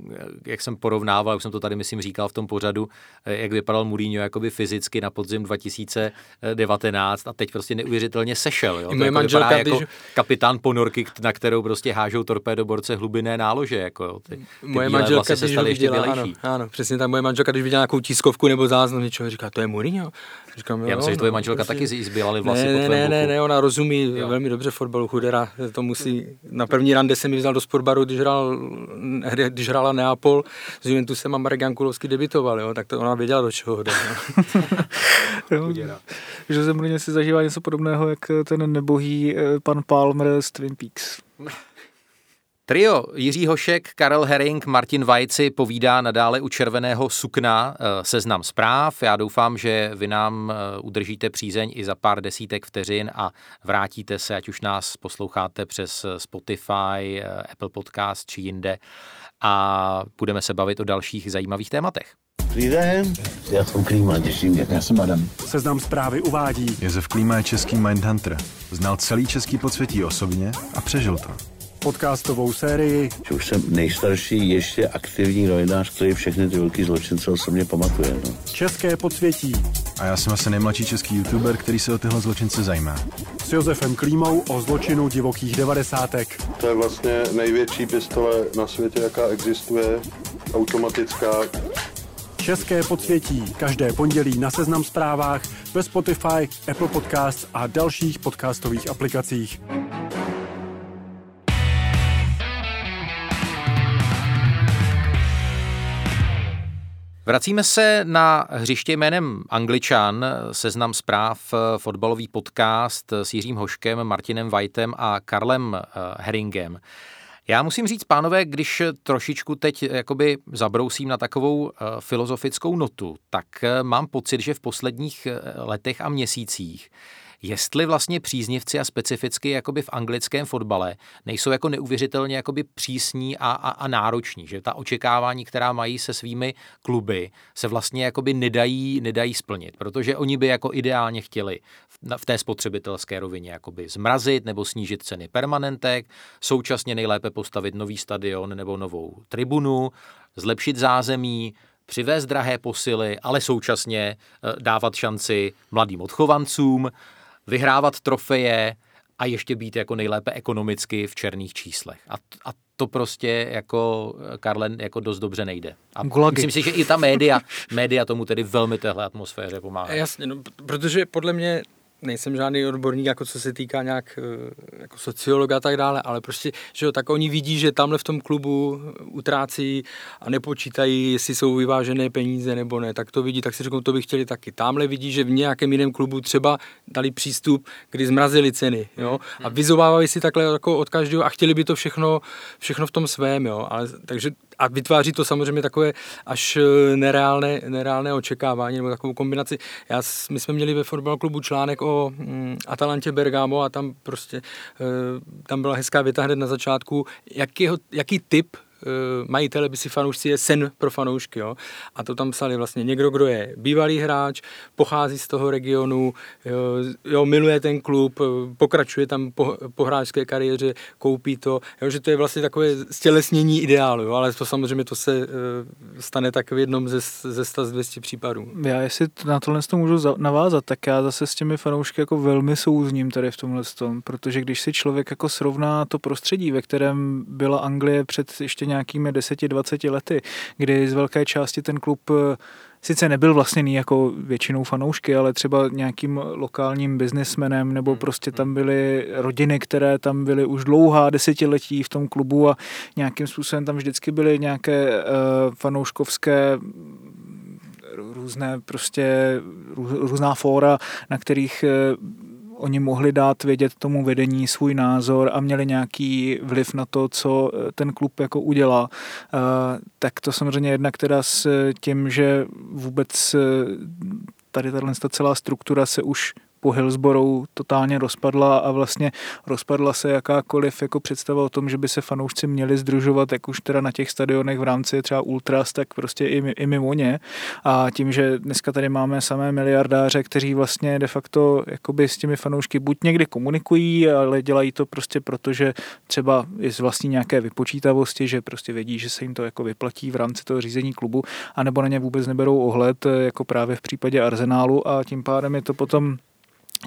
jak jsem porovnával, už jsem to tady, myslím, říkal v tom pořadu, eh, jak vypadal Mourinho jakoby fyzicky na podzim 2019 a teď prostě neuvěřitelně sešel. Jo? To jako manželka, jako když... kapitán ponorky, na kterou prostě hážou torpédoborce hlubinné nálože. Jako, ty, ty moje manželka, se staly ještě ano, ano, přesně tak. Moje manželka, když viděla nějakou tiskovku nebo záznam něčeho, říká, to je Mourinho. Říkám, já myslím, že tvoje manželka prostě... taky zbývaly vlasy ne, po ne, ne, ne, ona rozumí jo. velmi dobře fotbalu, chudera, to musí, na první rande se mi vzal do sportbaru, když, hrál, když hrála Neapol s Juventusem a Marek Jankulovský debitoval, jo, tak to ona věděla, do čeho jde. No. že se Mourinho si zažívá něco podobného, jak ten nebohý eh, pan Palmer z Twin Peaks. [laughs] Trio Jiří Hošek, Karel Herring, Martin Vajci povídá nadále u červeného sukna eh, seznam zpráv. Já doufám, že vy nám eh, udržíte přízeň i za pár desítek vteřin a vrátíte se, ať už nás posloucháte přes eh, Spotify, Apple Podcast či jinde a budeme se bavit o dalších zajímavých tématech. Dobrý den, já jsem Klíma, těším Já jsem Adam. Seznam zprávy uvádí. Jezef Klíma je český Mindhunter. Znal celý český podsvětí osobně a přežil to podcastovou sérii. Že už jsem nejstarší ještě aktivní novinář, který všechny ty velký zločince osobně pamatuje. No. České podsvětí. A já jsem asi nejmladší český youtuber, který se o tyhle zločince zajímá. S Josefem Klímou o zločinu divokých devadesátek. To je vlastně největší pistole na světě, jaká existuje, automatická. České podsvětí. Každé pondělí na Seznam zprávách, ve Spotify, Apple Podcasts a dalších podcastových aplikacích. Vracíme se na hřiště jménem Angličan, seznam zpráv, fotbalový podcast s Jiřím Hoškem, Martinem Whiteem a Karlem eh, Herringem. Já musím říct, pánové, když trošičku teď jakoby zabrousím na takovou eh, filozofickou notu, tak eh, mám pocit, že v posledních letech a měsících jestli vlastně příznivci a specificky jakoby v anglickém fotbale nejsou jako neuvěřitelně jakoby přísní a, a, a nároční, že ta očekávání, která mají se svými kluby, se vlastně jakoby nedají, nedají splnit, protože oni by jako ideálně chtěli v, v té spotřebitelské rovině jakoby zmrazit nebo snížit ceny permanentek, současně nejlépe postavit nový stadion nebo novou tribunu, zlepšit zázemí, přivést drahé posily, ale současně eh, dávat šanci mladým odchovancům, vyhrávat trofeje a ještě být jako nejlépe ekonomicky v černých číslech. A, a to prostě jako Karlen jako dost dobře nejde. A Gulagy. myslím si, že i ta média, média tomu tedy velmi téhle atmosféře pomáhá. Jasně, no, protože podle mě nejsem žádný odborník, jako co se týká nějak eh, jako sociologa a tak dále, ale prostě, že jo, tak oni vidí, že tamhle v tom klubu utrácí a nepočítají, jestli jsou vyvážené peníze nebo ne, tak to vidí, tak si řeknou, to by chtěli taky. Tamhle vidí, že v nějakém jiném klubu třeba dali přístup, kdy zmrazili ceny, jo, a vyzovávají si takhle jako od každého a chtěli by to všechno, všechno v tom svém, jo, ale takže a vytváří to samozřejmě takové až eh, nereálné, nereálné očekávání nebo takovou kombinaci. Já, my jsme měli ve fotbal klubu článek o mm, Atalantě Bergamo a tam prostě e, tam byla hezká věta hned na začátku, jakýho, jaký typ majitele by si fanoušci je sen pro fanoušky. Jo? A to tam psali vlastně někdo, kdo je bývalý hráč, pochází z toho regionu, jo, jo miluje ten klub, eh, pokračuje tam po, po hráčské kariéře, koupí to, jo, že to je vlastně takové stělesnění ideálu, jo? ale to samozřejmě to se stane tak v jednom ze, ze 100 z 200 případů. Já jestli na tohle to můžu navázat, tak já zase s těmi fanoušky jako velmi souzním tady v tomhle tom, protože když si člověk jako srovná to prostředí, ve kterém byla Anglie před ještě nějakými 10-20 lety, kdy z velké části ten klub eh, sice nebyl vlastněný jako většinou fanoušky, ale třeba nějakým lokálním biznesmenem, nebo hmm, prostě tam hmm. byly rodiny, které tam byly už dlouhá desetiletí v tom klubu a nějakým způsobem tam vždycky byly nějaké uh, fanouškovské různé prostě různá fóra, na kterých eh, oni mohli dát vědět tomu vedení svůj názor a měli nějaký vliv na to, co eh, ten klub jako udělá, eh, tak to samozřejmě jedna, která s tím, že vůbec eh, tady tato celá struktura se už po Hillsborough totálně rozpadla a vlastně rozpadla se jakákoliv jako představa o tom, že by se fanoušci měli združovat, jak už teda na těch stadionech v rámci třeba Ultras, tak prostě i, i mimo ně. A tím, že dneska tady máme samé miliardáře, kteří vlastně de facto jakoby s těmi fanoušky buď někdy komunikují, ale dělají to prostě proto, že třeba je z vlastní nějaké vypočítavosti, že prostě vědí, že se jim to jako vyplatí v rámci toho řízení klubu, anebo na ně vůbec neberou ohled, jako právě v případě Arsenálu a tím pádem je to potom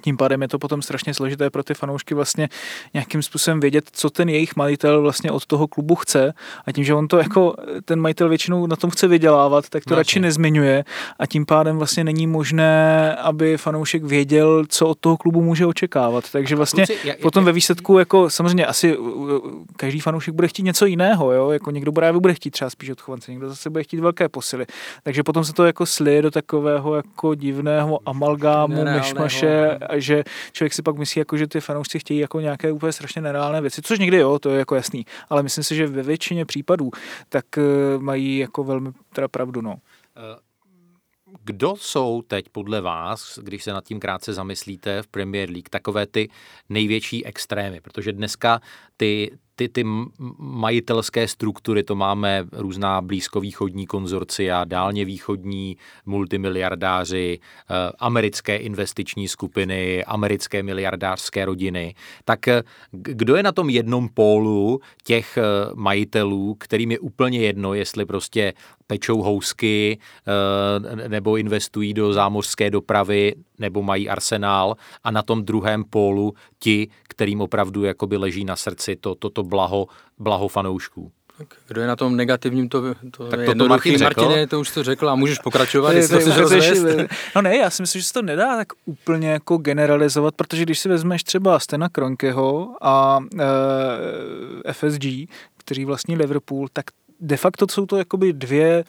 tím pádem je to potom strašně složité pro ty fanoušky vlastně nějakým způsobem vědět, co ten jejich majitel vlastně od toho klubu chce a tím, že on to jako ten majitel většinou na tom chce vydělávat, tak to no, radši nezmiňuje a tím pádem vlastně není možné, aby fanoušek věděl, co od toho klubu může očekávat. Takže vlastně Kluci, potom ve výsledku jako samozřejmě asi každý fanoušek bude chtít něco jiného, jo? jako někdo bude, bude chtít třeba spíš odchovance, někdo zase bude chtít velké posily. Takže potom se to jako slije do takového jako divného amalgámu, myšmaše že člověk si pak myslí, jako, že ty fanoušci chtějí jako nějaké úplně strašně nereálné věci, což někdy jo, to je jako jasný, ale myslím si, že ve většině případů tak eh, mají jako velmi teda pravdu, no. Eh, kdo jsou teď podle vás, když se nad tím krátce zamyslíte v Premier League, takové ty největší extrémy? Protože dneska ty, ty, ty majitelské struktury, to máme různá blízkovýchodní konzorcia, dálně východní multimiliardáři, eh, americké investiční skupiny, americké miliardářské rodiny. Tak eh, kdo je na tom jednom pólu těch majitelů, kterým je úplně jedno, jestli prostě pečou housky nebo investují do zámořské dopravy nebo mají arsenál a na tom druhém pólu ti, kterým opravdu jakoby leží na srdci to, to, to blaho, blaho fanoušků. Tak kdo je na tom negativním, to, to tak je to, to Martin řekl. Martine, to už to řekl a můžeš pokračovat, jestli to chceš [laughs] No ne, já si myslím, že se to nedá tak úplně jako generalizovat, protože když si vezmeš třeba Stena Kronkeho a e, FSG, kteří vlastní Liverpool, tak de facto jsou to jakoby dvě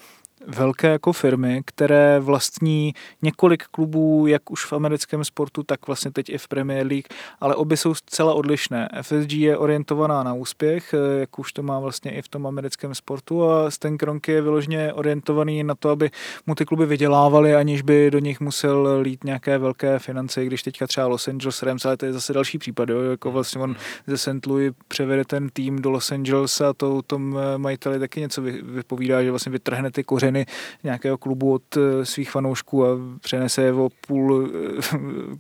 velké jako firmy, které vlastní několik klubů, jak už v americkém sportu, tak vlastně teď i v Premier League, ale obě jsou zcela odlišné. FSG je orientovaná na úspěch, eh, jak už to má vlastně i v tom americkém sportu a Stan Kroenke je vyloženě orientovaný na to, aby mu ty kluby vydělávaly, aniž by do nich musel lít nějaké velké finance, když teďka třeba Los Angeles Rams, ale to je zase další případ, jo? jako vlastně on ze St. Louis převede ten tým do Los Angeles a to tom eh, majiteli taky něco vypovídá, že vlastně vytrhne ty kořeny kořeny nějakého klubu od eh, svých fanoušků a přenese je o půl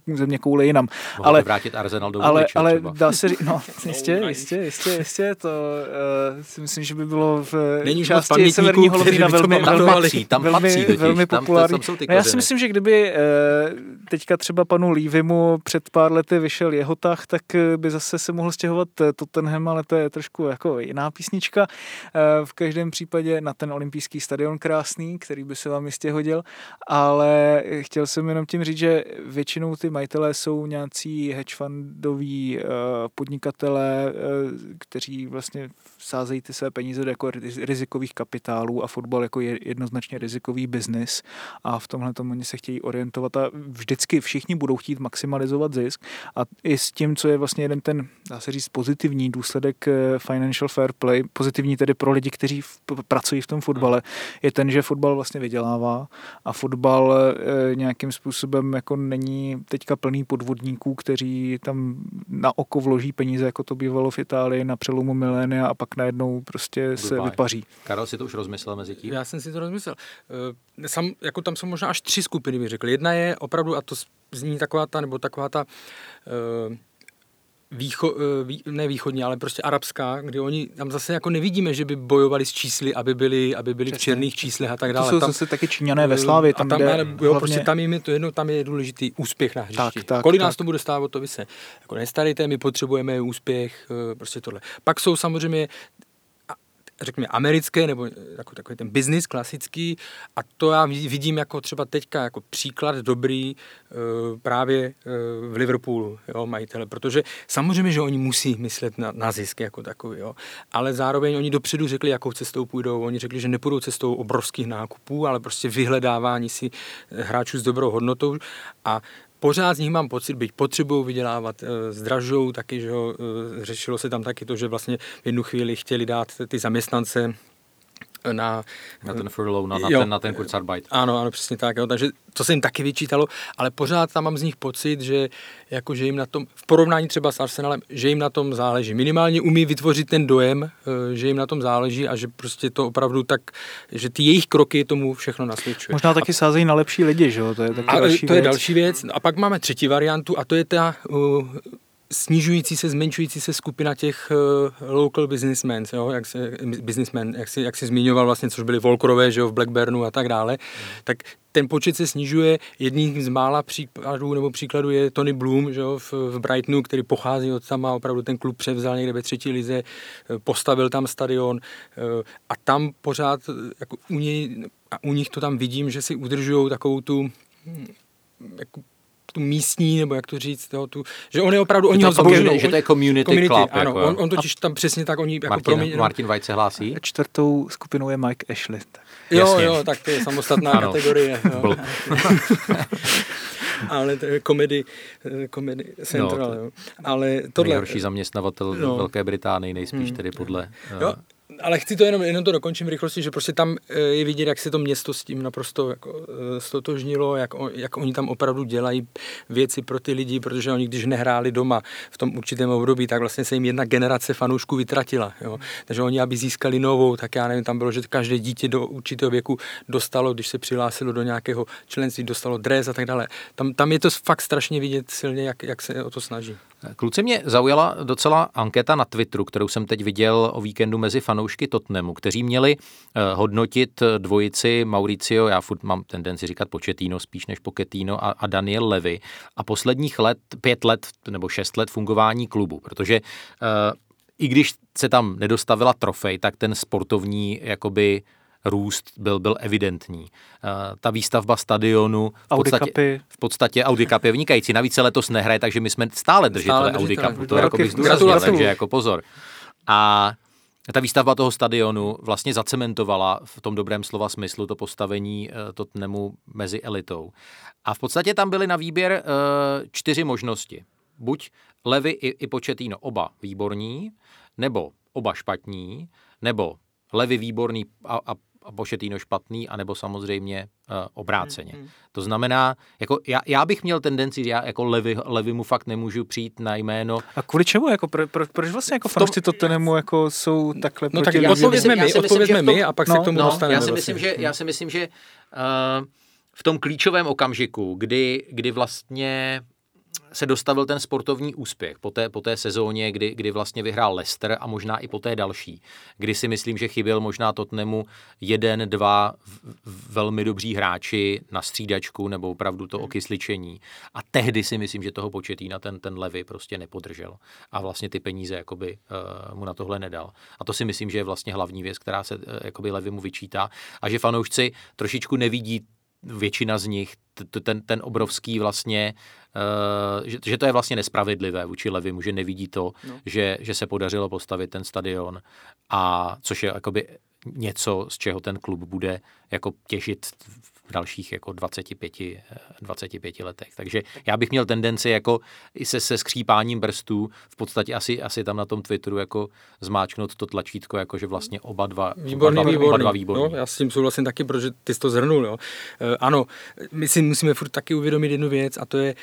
eh, země koule jinam. Mohl ale vrátit Arsenal do ale, ale třeba. dá se říct, no, [laughs] jistě, jistě, jistě, jistě, to uh, si myslím, že by bylo v Není části severního Londýna velmi, velmi, patří, tam velmi, velmi populární. Tam, tam no, já si myslím, že kdyby uh, teďka třeba panu Lívimu před pár lety vyšel jeho tah, tak by zase se mohl stěhovat Tottenham, ale to je trošku jako jiná písnička. Uh, v každém případě na ten olympijský stadion krás krásný, který by se vám jistě hodil, ale chtěl jsem jenom tím říct, že většinou ty majitelé jsou nějací hedge fundoví uh, podnikatelé, uh, kteří vlastně sázejí ty své peníze do jako rizikových kapitálů a fotbal jako je jednoznačně rizikový biznis a v tomhle tomu oni se chtějí orientovat a vždycky všichni budou chtít maximalizovat zisk a i s tím, co je vlastně jeden ten, dá se říct, pozitivní důsledek eh, financial fair play, pozitivní tedy pro lidi, kteří pracují v tom fotbale, je ten, že že fotbal vlastně vydělává a fotbal e, nějakým způsobem jako není teďka plný podvodníků, kteří tam na oko vloží peníze, jako to bývalo v Itálii na přelomu milénia a pak najednou prostě Goodbye. se vypaří. Karel si to už rozmyslel mezi tím? Já jsem si to rozmyslel. E, sam, jako tam jsou možná až tři skupiny, bych řekl. Jedna je opravdu, a to zní taková ta, nebo taková ta e, výcho, eh, vý, ne východní, ale prostě arabská, kdy oni tam zase jako nevidíme, že by bojovali s čísly, aby byli, aby byli v černých číslech a tak dále. To jsou tam, zase taky Číňané ve Slávě. Tam, a tam, ale, jo, hlavně... prostě tam jim je to jedno, tam je důležitý úspěch na hřišti. Tak, tak, Kolik tak. nás to bude stát, o to vy se jako nestarejte, my potřebujeme úspěch, eh, prostě tohle. Pak jsou samozřejmě řekněme, americké, nebo jako takový ten biznis klasický. A to já vidím jako třeba teďka jako příklad dobrý uh, právě uh, v Liverpoolu, jo, majitele, protože samozřejmě, že oni musí myslet na, na zisk jako takový, jo, ale zároveň oni dopředu řekli, jakou cestou půjdou, oni řekli, že nepůjdou cestou obrovských nákupů, ale prostě vyhledávání si hráčů s dobrou hodnotou. A pořád z nich mám pocit, byť potřebují vydělávat, e, zdražují taky, že jo, e, řešilo se tam taky to, že vlastně v jednu chvíli chtěli dát ty zaměstnance na, na ten furlough, na, na, jo, ten, na ten Kurzarbeit. Ano, ano, přesně tak. Jo. Takže to se jim taky vyčítalo, ale pořád tam mám z nich pocit, že, jako, že jim na tom, v porovnání třeba s Arsenalem, že jim na tom záleží. Minimálně umí vytvořit ten dojem, eh, že jim na tom záleží a že prostě to opravdu tak, že ty jejich kroky tomu všechno nasvědčují. Možná taky a, sázejí na lepší lidi, že jo? To je taky a, další to věc. je další věc. A pak máme třetí variantu a to je ta uh, snižující se, zmenšující se skupina těch uh, local businessmen, jo, jak, se, businessmen, jak, si, jak si zmiňoval vlastně, což byli Volkerové, že jo, v Blackburnu a tak dále, mm. tak ten počet se snižuje. Jedním z mála případů nebo příkladů je Tony Bloom že jo, v, v Brightonu, který pochází od tam a opravdu ten klub převzal někde ve třetí lize, eh, postavil tam stadion uh, a tam pořád jako u, něj, a u nich to tam vidím, že si udržují takovou tu hm, jako tu místní, nebo jak to říct, toho, tu, že on je opravdu, oni ho zbožňují. Že to je community, community club. Ano, jako, on, on totiž tam přesně tak, oni jako Martin, proměň, Martin White se hlásí. A čtvrtou skupinou je Mike Ashley. Tak. Jo, Jasně. jo, tak to je samostatná [laughs] kategorie. Jo. [laughs] ale to je komedy, komedy central, no, to, jo. Ale tohle... Nejhorší zaměstnavatel no. Velké Británii, nejspíš hmm. tedy podle... Jo. Ale chci to jenom, jenom to dokončím v rychlosti, že prostě tam eh, je vidět, jak se to město s tím naprosto jako eh, stotožnilo, jak, jak oni tam opravdu dělají věci pro ty lidi, protože oni když nehráli doma v tom určitém období, tak vlastně se jim jedna generace fanoušků vytratila. Jo. Takže oni, aby získali novou, tak já nevím, tam bylo, že každé dítě do určitého věku dostalo, když se přihlásilo do nějakého členství, dostalo dres a tak dále. Tam, tam je to fakt strašně vidět silně, jak, jak se o to snaží. Kluci mě zaujala docela anketa na Twitteru, kterou jsem teď viděl o víkendu mezi fanoušky Tottenhamu, kteří měli uh, hodnotit dvojici Mauricio, já furt mám tendenci říkat Početino spíš než Poketino a, a Daniel Levy. A posledních let, pět let nebo šest let fungování klubu, protože uh, i když se tam nedostavila trofej, tak ten sportovní jakoby růst byl, byl evidentní. Uh, ta výstavba stadionu v Audi podstatě, Cupy. v podstatě Audi Cup je vynikající. Navíc se letos nehraje, takže my jsme stále držitele Stále Audi držitele. Cupu. To Dva jako bych zdůraznil, takže jako pozor. A ta výstavba toho stadionu vlastně zacementovala v tom dobrém slova smyslu to postavení eh, Tottenhamu mezi elitou. A v podstatě tam byly na výběr eh, čtyři možnosti. Buď Levy i, i Početino oba výborní, nebo oba špatní, nebo Levy výborný a, a, a Početino špatný, anebo samozřejmě uh, obráceně. To znamená, jako já, já bych měl tendenci, já jako Levy, Levy mu fakt nemůžu přijít na jméno, A kvůli čemu? Jako pro, pro, proč vlastně jako tom- fanoušci Tottenhamu jako jsou takhle No tak proti si odpovězme my, odpovězme tom- my a pak no, se k tomu no, dostaneme. já si vlastně. myslím, že, já si myslím, že uh, v tom klíčovém okamžiku, kdy, kdy vlastně se dostavil ten sportovní úspěch po té, po té sezóně, kdy, kdy vlastně vyhrál Leicester a možná i po té další, kdy si myslím, že chyběl možná Tottenhamu jeden, dva velmi dobří hráči na střídačku nebo opravdu to okysličení. A tehdy si myslím, že toho početína ten, ten levy prostě nepodržel a vlastně ty peníze jakoby, uh, mu na tohle nedal. A to si myslím, že je vlastně hlavní věc, která se uh, jakoby levy mu vyčítá a že fanoušci trošičku nevidí většina z nich ten, ten obrovský vlastně, uh, že, že to je vlastně nespravedlivé vůči Levimu, že nevidí to, no. že, že se podařilo postavit ten stadion a což je jakoby něco, z čeho ten klub bude jako těžit v dalších jako 25, eh, 25 letech. Takže já bych měl tendenci jako i se, se skřípáním brstů v podstatě asi, asi tam na tom Twitteru jako zmáčknout to tlačítko, jako že vlastně oba dva, Výborný, oba dva, výborný. Oba dva výborný. No, já s tím souhlasím taky, protože ty jsi to zhrnul. Jo. E, ano, my si musíme furt taky uvědomit jednu věc a to je,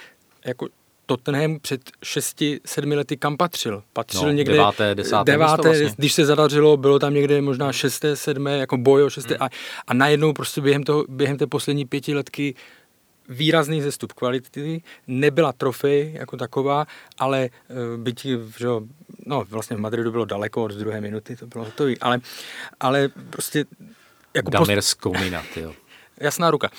jako Tottenham před 6-7 lety kam patřil? Patřil No, někde deváté, desáté deváté, vlastně. když se zadařilo, bylo tam někde možná 6. 7. jako boj o 6. Hmm. A, a najednou prostě během, toho, během té poslední pětiletky výrazný zestup kvality, nebyla trofej jako taková, ale uh, byť, že, no vlastně v Madridu bylo daleko od druhé minuty, to bylo hotové, ale, ale prostě jako post- Damir Skomina, jo. Jasná ruka.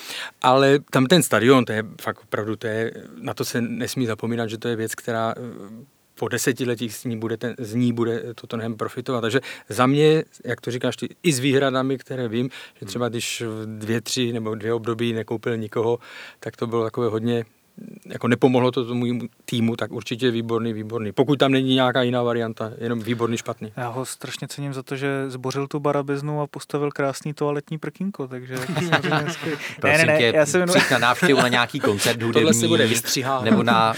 Ale tam ten stadion, to je fakt opravdu, to je, na to se nesmí zapomínat, že to je věc, která eh, po desetiletích z ní bude, ten, z ní bude Tottenham profitovat. Takže za mě, jak to říkáš ty, i s výhradami, které vím, že třeba když v dvě, tři nebo dvě období nekoupil nikoho, tak to bylo takové hodně jako nepomohlo to tomu týmu, tak určitě výborný, výborný. Pokud tam není nějaká jiná varianta, jenom výborný, špatný. Já ho strašně cením za to, že zbořil tu barabiznu a postavil krásný toaletní prkínko, takže [laughs] hezky. Prosím tě, já jsem jenom... na návštěvu na nějaký koncert [laughs] hudební, Tohle se bude nebo na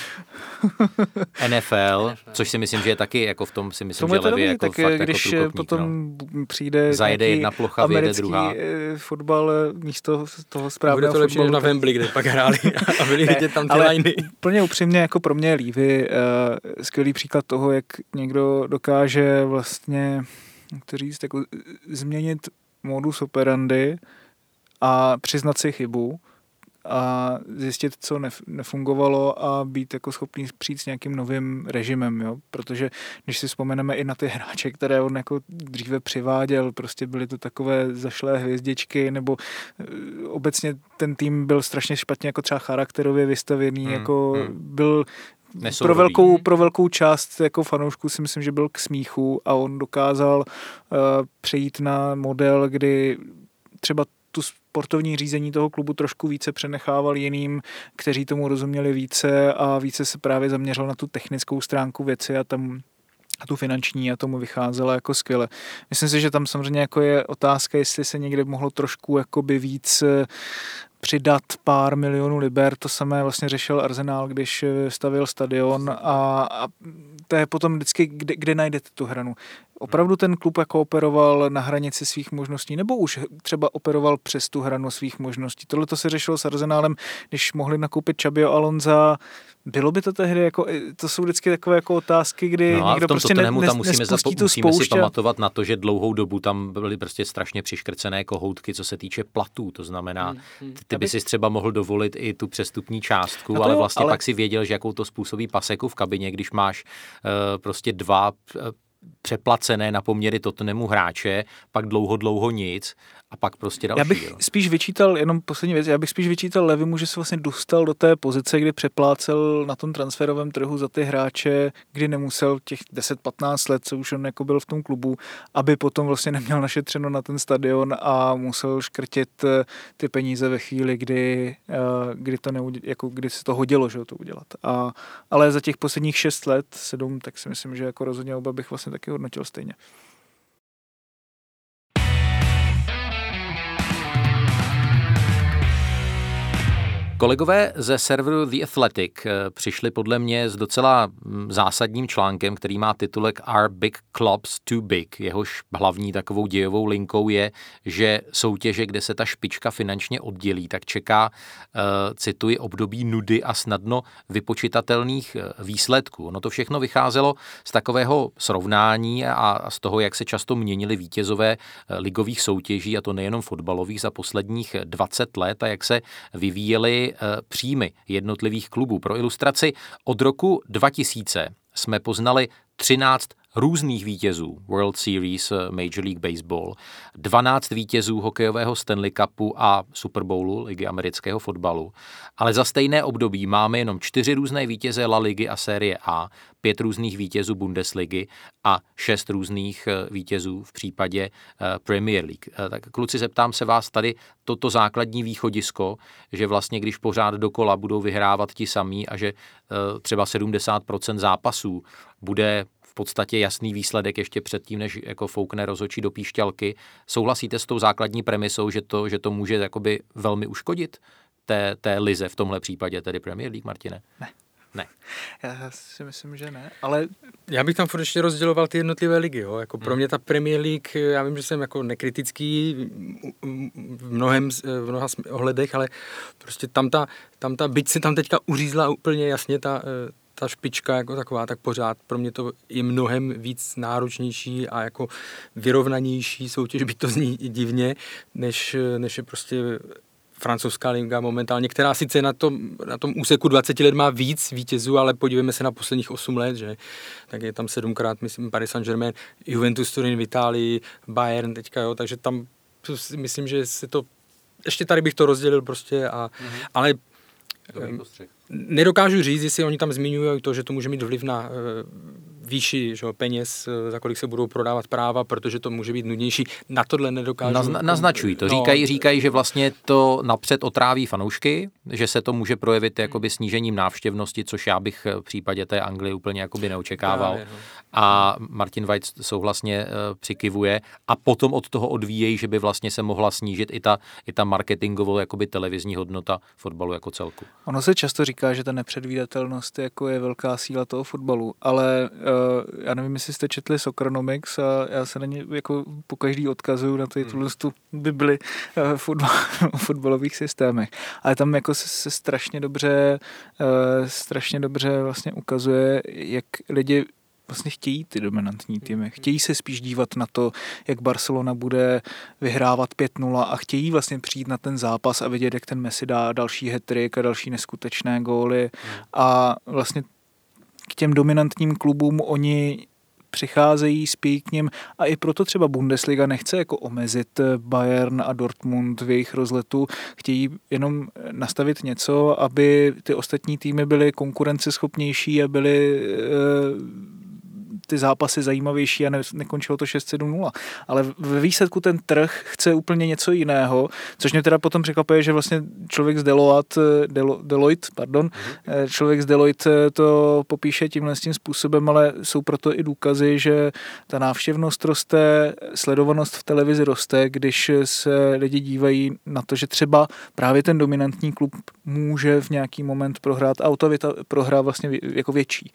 [laughs] NFL, což si myslím, že je taky, jako v tom si myslím, Tomu že je to Levy dobrý, jako tak fakt když jako potom no. přijde Zajede jedna plocha, vyjede americký druhá. eh, fotbal eh, místo toho Bude správného to lepší na Wembley, kde pak hráli a byli Ne, vidět tam ale lajny. [laughs] Úplně upřímně, jako pro mě je Lívy uh, skvělý příklad toho, jak někdo dokáže vlastně, jak to říct, jako změnit modus operandi a přiznat si chybu a zjistit, co nef- nefungovalo a být jako schopný přijít s nějakým novým režimem, jo? protože když si vzpomeneme i na ty hráče, které on jako dříve přiváděl, prostě byly to takové zašlé hvězdičky, nebo eh, obecně ten tým byl strašně špatně jako třeba charakterově vystavěný, Hmm, jako hmm. byl pro Nesourodý. velkou, pro velkou část jako fanoušků si myslím, že byl k smíchu a on dokázal uh, přejít na model, kdy třeba tu sportovní řízení toho klubu trošku více přenechával jiným, kteří tomu rozuměli více a více se právě zaměřil na tu technickou stránku věci a tam a tu finanční a tomu vycházela jako skvěle. Myslím si, že tam samozřejmě jako je otázka, jestli se někde mohlo trošku jakoby víc přidat pár milionů liber. To samé vlastně řešil Arsenal, když stavil stadion a, a to je potom vždycky, kde, kde najdete tu hranu. Opravdu ten klub jako operoval na hranici svých možností, nebo už třeba operoval přes tu hranu svých možností. Tohle to se řešilo s Arsenálem, když mohli nakoupit Čabio Alonza, bylo by to tehdy jako, to jsou vždycky takové jako otázky, kdy no někdo prostě ne, tam musíme, zapo- tu musíme si pamatovat na to, že dlouhou dobu tam byly prostě strašně přiškrcené kohoutky, co se týče platů, to znamená, hmm, hmm. ty, ty by si třeba mohl dovolit i tu přestupní částku, no ale jo, vlastně ale... pak si věděl, že jakou to způsobí paseku v kabině, když máš uh, prostě dva uh, přeplacené na poměry Tottenhamu hráče, pak dlouho, dlouho nic a pak prostě další. Já bych jo. spíš vyčítal, jenom poslední věc, já bych spíš vyčítal Levimu, že se vlastně dostal do té pozice, kdy přeplácel na tom transferovém trhu za ty hráče, kdy nemusel těch 10-15 let, co už on jako byl v tom klubu, aby potom vlastně neměl našetřeno na ten stadion a musel škrtit eh, ty peníze ve chvíli, kdy, eh, kdy, to neudě, jako kdy se to hodilo, že to udělat. A, ale za těch posledních 6 let, 7, tak si myslím, že jako rozhodně oba bych vlastně taky hodnotil stejně. Kolegové ze serveru The Athletic eh, přišli podle mě s docela mm, zásadním článkem, který má titulek Are Big Clubs Too Big? Jehož hlavní takovou dějovou linkou je, že soutěže, kde se ta špička finančně oddělí, tak čeká, uh, cituji, období nudy a snadno vypočitatelných eh, výsledků. No to všechno vycházelo z takového srovnání a z toho, jak se často měnili vítězové ligových soutěží, a to nejenom fotbalových, za posledních 20 let a jak se vyvíjely Eh, příjmy jednotlivých klubů. Pro ilustraci od roku 2000 jsme poznali 13 různých vítězů World Series, eh, Major League Baseball, 12 vítězů hokejového Stanley Cupu a Super Bowlu, ligy amerického fotbalu. Ale za stejné období máme jenom čtyři různé vítěze La Ligy a série A, pět různých vítězů Bundesligy a šest různých eh, vítězů v případě eh, Premier League. Tak kluci, zeptám se vás tady toto základní východisko, že vlastně když pořád dokola budou vyhrávat ti samí a že třeba 70% zápasů bude v podstatě jasný výsledek ještě předtím, než jako foukne rozočí do píšťalky. Souhlasíte s tou základní premisou, že to, že to může jakoby velmi uškodit té, té lize v tomhle případě, tedy Premier League, Martine? Ne. Ne. [laughs] Já si myslím, že ne, ale... Já bych tam furt ještě rozděloval ty jednotlivé ligy, jo. Jako pro hmm. mě ta Premier League, já vím, že jsem jako nekritický v, mnohem, v mnoha ohledech, ale prostě tam ta, tam ta, byť se tam teďka uřízla úplně jasně ta, ta špička jako taková, tak pořád pro mě to je mnohem víc náročnější a jako vyrovnanější soutěž, by to zní divně, než, než je prostě francouzská liga momentálně, která sice na tom, na tom úseku 20 let má víc vítězů, ale podívejme se na posledních 8 let, že tak je tam sedmkrát, myslím, Paris Saint-Germain, Juventus Turin v Itálii, Bayern teďka, jo, takže tam myslím, že se to ještě tady bych to rozdělil prostě, a, mm-hmm. ale Nedokážu říct, jestli oni tam zmiňují to, že to může mít vliv na eh, výši že, peněz, eh, za kolik se budou prodávat práva, protože to může být nudnější. Na tohle nedokážu. Nazna, naznačují to. No, říkají, říkají, že vlastně to napřed otráví fanoušky, že se to může projevit jakoby snížením návštěvnosti, což já bych v případě té Anglie úplně jakoby neočekával. Právě, no. A Martin White souhlasně uh, přikivuje a potom od toho odvíjejí, že by vlastně se mohla snížit i ta, i ta marketingovou jakoby televizní hodnota fotbalu jako celku. Ono se často říká, že ta nepředvídatelnost jako je velká síla toho fotbalu, ale uh, já nevím, jestli jste četli Soccernomics a já se na ně jako po každý odkazuju na ty hmm. tu bibli uh, fotbal, [laughs] fotbalových systémech. Ale tam jako se, se strašně dobře uh, strašně dobře vlastně ukazuje, jak lidi vlastně chtějí ty dominantní týmy. Chtějí se spíš dívat na to, jak Barcelona bude vyhrávat 5-0 a chtějí vlastně přijít na ten zápas a vidět, jak ten Messi dá další hetrik a další neskutečné góly. A vlastně k těm dominantním klubům oni přicházejí, spějí k ním a i proto třeba Bundesliga nechce jako omezit Bayern a Dortmund v jejich rozletu. Chtějí jenom nastavit něco, aby ty ostatní týmy byly konkurenceschopnější a byly ty zápasy zajímavější a ne, nekončilo to 6-7-0. Ale ve výsledku ten trh chce úplně něco jiného, což mě teda potom překvapuje, že vlastně člověk z Deloitte, Delo, Deloitte, pardon, mm-hmm. člověk z Deloitte to popíše tímhle tím způsobem, ale jsou proto i důkazy, že ta návštěvnost roste, sledovanost v televizi roste, když se lidi dívají na to, že třeba právě ten dominantní klub může v nějaký moment prohrát a o to prohra vlastně jako větší.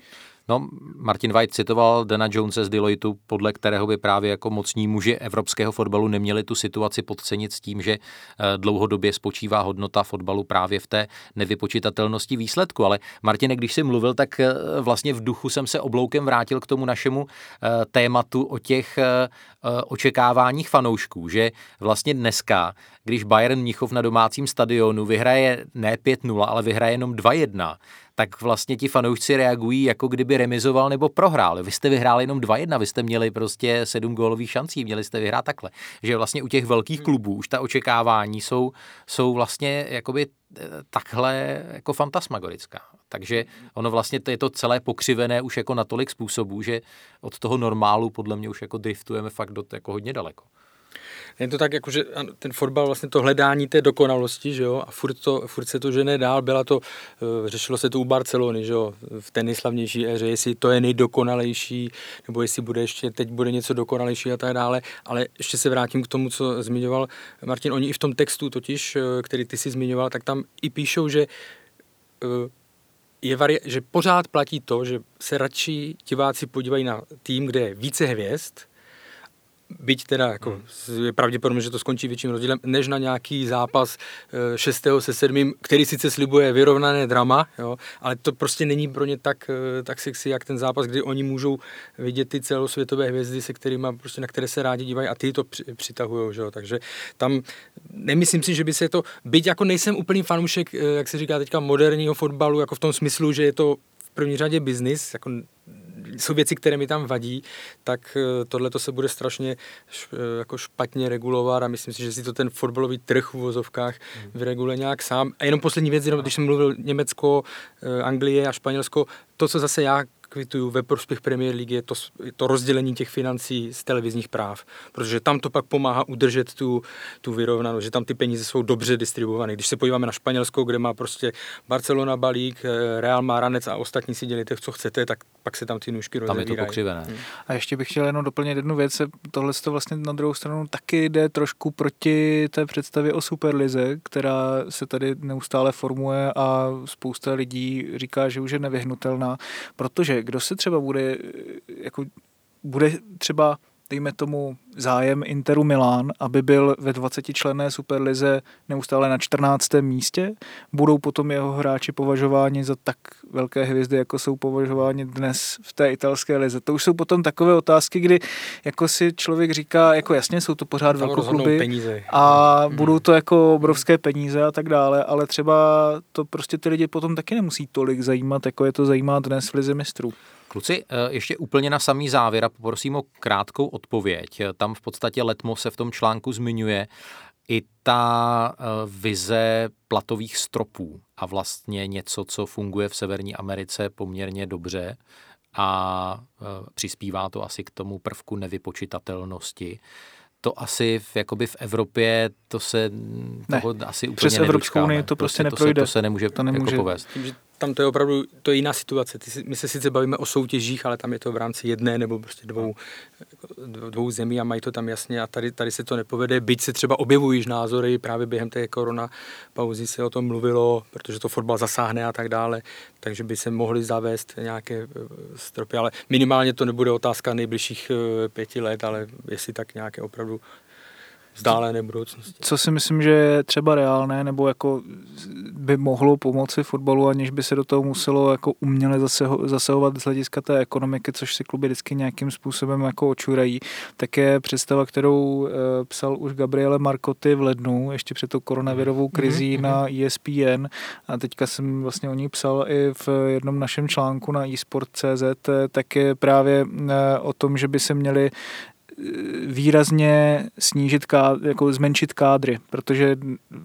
No, Martin White citoval Dana Jonesa z Deloitu, podle kterého by právě jako mocní muži evropského fotbalu neměli tu situaci podcenit s tím, že eh, dlouhodobě spočívá hodnota fotbalu právě v té nevypočitatelnosti výsledku. Ale Martine, když jsi mluvil, tak eh, vlastně v duchu jsem se obloukem vrátil k tomu našemu eh, tématu o těch očekáváních fanoušků, že vlastně dneska, když Bayern Mnichov na domácím stadionu vyhraje ne 5-0, ale vyhraje jenom 2-1, tak vlastně ti fanoušci reagují, jako kdyby remizoval nebo prohrál. Vy jste vyhráli jenom 2-1, vy jste měli prostě sedm gólových šancí, měli jste vyhrát takhle. Že vlastně u těch velkých hmm. klubů už ta očekávání jsou, jsou vlastně jakoby eh, takhle jako fantasmagorická. Takže ono vlastně to je to celé pokřivené už jako na tolik způsobů, že od toho normálu podle mě už jako driftujeme fakt do jako hodně daleko. Je to tak, jako, že ten fotbal, vlastně to hledání té dokonalosti, že jo, a furt, to, furt se to žene dál, byla to, eh, řešilo se to u Barcelony, že jo, v té nejslavnější éře, jestli to je nejdokonalejší, nebo jestli bude ještě, teď bude něco dokonalejší a tak dále, ale ještě se vrátím k tomu, co zmiňoval Martin, oni i v tom textu totiž, eh, který ty si zmiňoval, tak tam i píšou, že eh, je vari- že pořád platí to, že se radši diváci podívají na tým, kde je více hvězd, byť teda jako hmm. je pravděpodobné, že to skončí větším rozdílem, než na nějaký zápas 6. Eh, se 7. který sice slibuje vyrovnané drama, jo, ale to prostě není pro ně tak, eh, tak sexy, jak ten zápas, kdy oni můžou vidět ty celosvětové hvězdy, se kterými, prostě, na které se rádi dívají a ty to přitahují, jo, takže tam nemyslím si, že by se to, byť jako nejsem úplný fanoušek, eh, jak se říká teďka, moderního fotbalu, jako v tom smyslu, že je to v první řadě biznis, jako jsou věci, které mi tam vadí, tak eh, tohle to se bude strašně eh, jako špatně regulovat a myslím si, že si to ten fotbalový trh v uvozovkách hmm. vyreguluje nějak sám. A jenom poslední věc, jenom když jsem mluvil Německo, eh, Anglie a Španělsko, to, co zase já kvituju ve prospěch Premier League, je to, to rozdělení těch financí z televizních práv, protože tam to pak pomáhá udržet tu, tu vyrovnanost, že tam ty peníze jsou dobře distribuované. Když se podíváme na Španělsko, kde má prostě Barcelona balík, eh, Real má ranec a ostatní si dělíte, co chcete, tak pak se tam ty nůžky rozevírají. Tam je to pokřivené. Hmm. A ještě bych chtěl jenom doplnit jednu věc. Tohle to vlastně na druhou stranu taky jde trošku proti té představě o Superlize, která se tady neustále formuje a spousta lidí říká, že už je nevyhnutelná, protože kdo se třeba bude, jako, bude třeba dejme tomu, zájem Interu Milán, aby byl ve 20 členné Superlize neustále na 14. místě? Budou potom jeho hráči považováni za tak velké hvězdy, jako jsou považováni dnes v té italské lize? To už jsou potom takové otázky, kdy jako si člověk říká, jako jasně, jsou to pořád velkokluby a hmm. budou to jako obrovské peníze a tak dále, ale třeba to prostě ty lidi potom taky nemusí tolik zajímat, jako je to zajímá dnes v lize mistrů. Kluci, eh, ještě úplně na samý závěr a poprosím o krátkou odpověď. Tam v podstatě Letmo se v tom článku zmiňuje i ta eh, vize platových stropů a vlastně něco, co funguje v Severní Americe poměrně dobře a eh, přispívá to asi k tomu prvku nevypočitatelnosti to asi v, jakoby v Evropě to se ne. toho asi úplně Přes Evropskou unii to prostě, prostě neprojde. To se, to se nemůže, to nemůže. Jako povést tam to je opravdu to je jiná situace. Ty, my se sice bavíme o soutěžích, ale tam je to v rámci jedné nebo prostě dvou, dvou zemí a mají to tam jasně a tady, tady se to nepovede, byť se třeba objevují názory, právě během té korona pauzy se o tom mluvilo, protože to fotbal zasáhne a tak dále, takže by se mohly zavést nějaké eh, stropy, ale minimálně to nebude otázka nejbližších eh, pěti let, ale jestli tak nějaké opravdu vzdálené budoucnosti. Co si myslím, že je třeba reálné, nebo jako by mohlo pomoci fotbalu, aniž by se do toho muselo jako uměle zasahovat z hlediska té ekonomiky, což si kluby vždycky nějakým způsobem jako očurají, tak je představa, kterou e, psal už Gabriele Marcotti v lednu, ještě před tou koronavirovou krizí mm-hmm. na ESPN a teďka jsem vlastně o ní psal i v jednom našem článku na eSport.cz, tak je právě e, o tom, že by se měli výrazně snížit, ká, jako zmenšit kádry, protože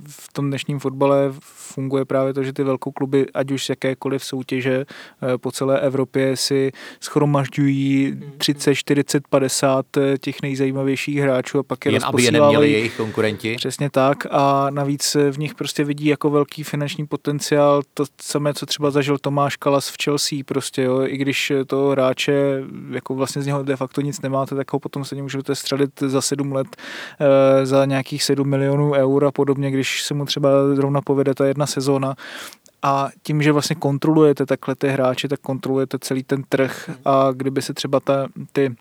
v tom dnešním fotbale funguje právě to, že ty velkou kluby, ať už z jakékoliv soutěže eh, po celé Evropě si schromažďují 30, 40, 50 těch nejzajímavějších hráčů a pak je Jen aby je neměli jejich konkurenti. Přesně tak. A navíc v nich prostě vidí jako velký finanční potenciál. To samé, co třeba zažil Tomáš Kalas v Chelsea prostě, jo, i když to hráče jako vlastně z něho de facto nic nemáte, tak ho potom se můžete střelit za sedm let e, za nějakých 7 milionů eur a podobně, když se mu třeba zrovna povede ta jedna sezóna. A tím, že vlastně kontrolujete takhle ty hráče, tak kontrolujete celý ten trh a kdyby se třeba ta, ty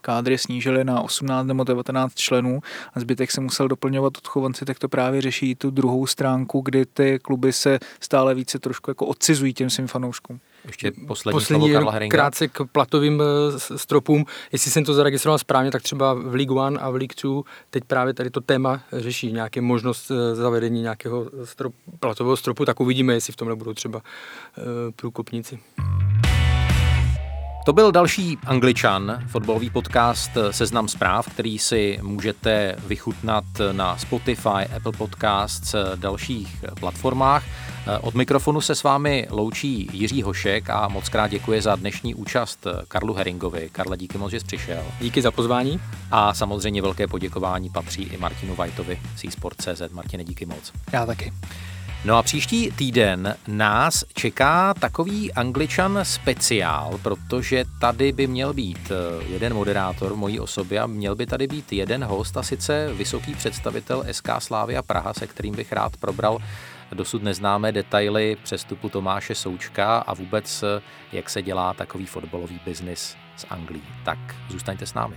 kádry snížily na 18 nebo 19 členů a zbytek se musel doplňovat odchovanci, tak to právě řeší tu druhou stránku, kdy ty kluby se stále více trošku jako odcizují těm svým fanouškům. Ještě poslední, poslední slovo Karla krátce k platovým eh, stropům. Jestli jsem to zaregistroval správně, tak třeba v League One a v League Two teď právě tady to téma řeší nějaké možnost eh, zavedení nějakého strop, platového stropu, tak uvidíme, jestli v tomhle budou třeba uh, průkopníci. To byl další Angličan, fotbalový podcast Seznam zpráv, který si můžete vychutnat na Spotify, Apple Podcasts, dalších platformách. Od mikrofonu se s vámi loučí Jiří Hošek a moc krát děkuji za dnešní účast Karlu Heringovi. Karle, díky moc, že jsi přišel. Díky za pozvání. A samozřejmě velké poděkování patří i Martinu Vajtovi z eSport.cz. Martine, díky moc. Já taky. No a příští týden nás čeká takový angličan speciál, protože tady by měl být eh, jeden moderátor mojí osoby a měl by tady být jeden host a sice vysoký představitel SK Slávia Praha, se kterým bych rád probral dosud neznámé detaily přestupu Tomáše Součka a vůbec eh, jak se dělá takový fotbalový biznis z Anglii. Tak zůstaňte s námi.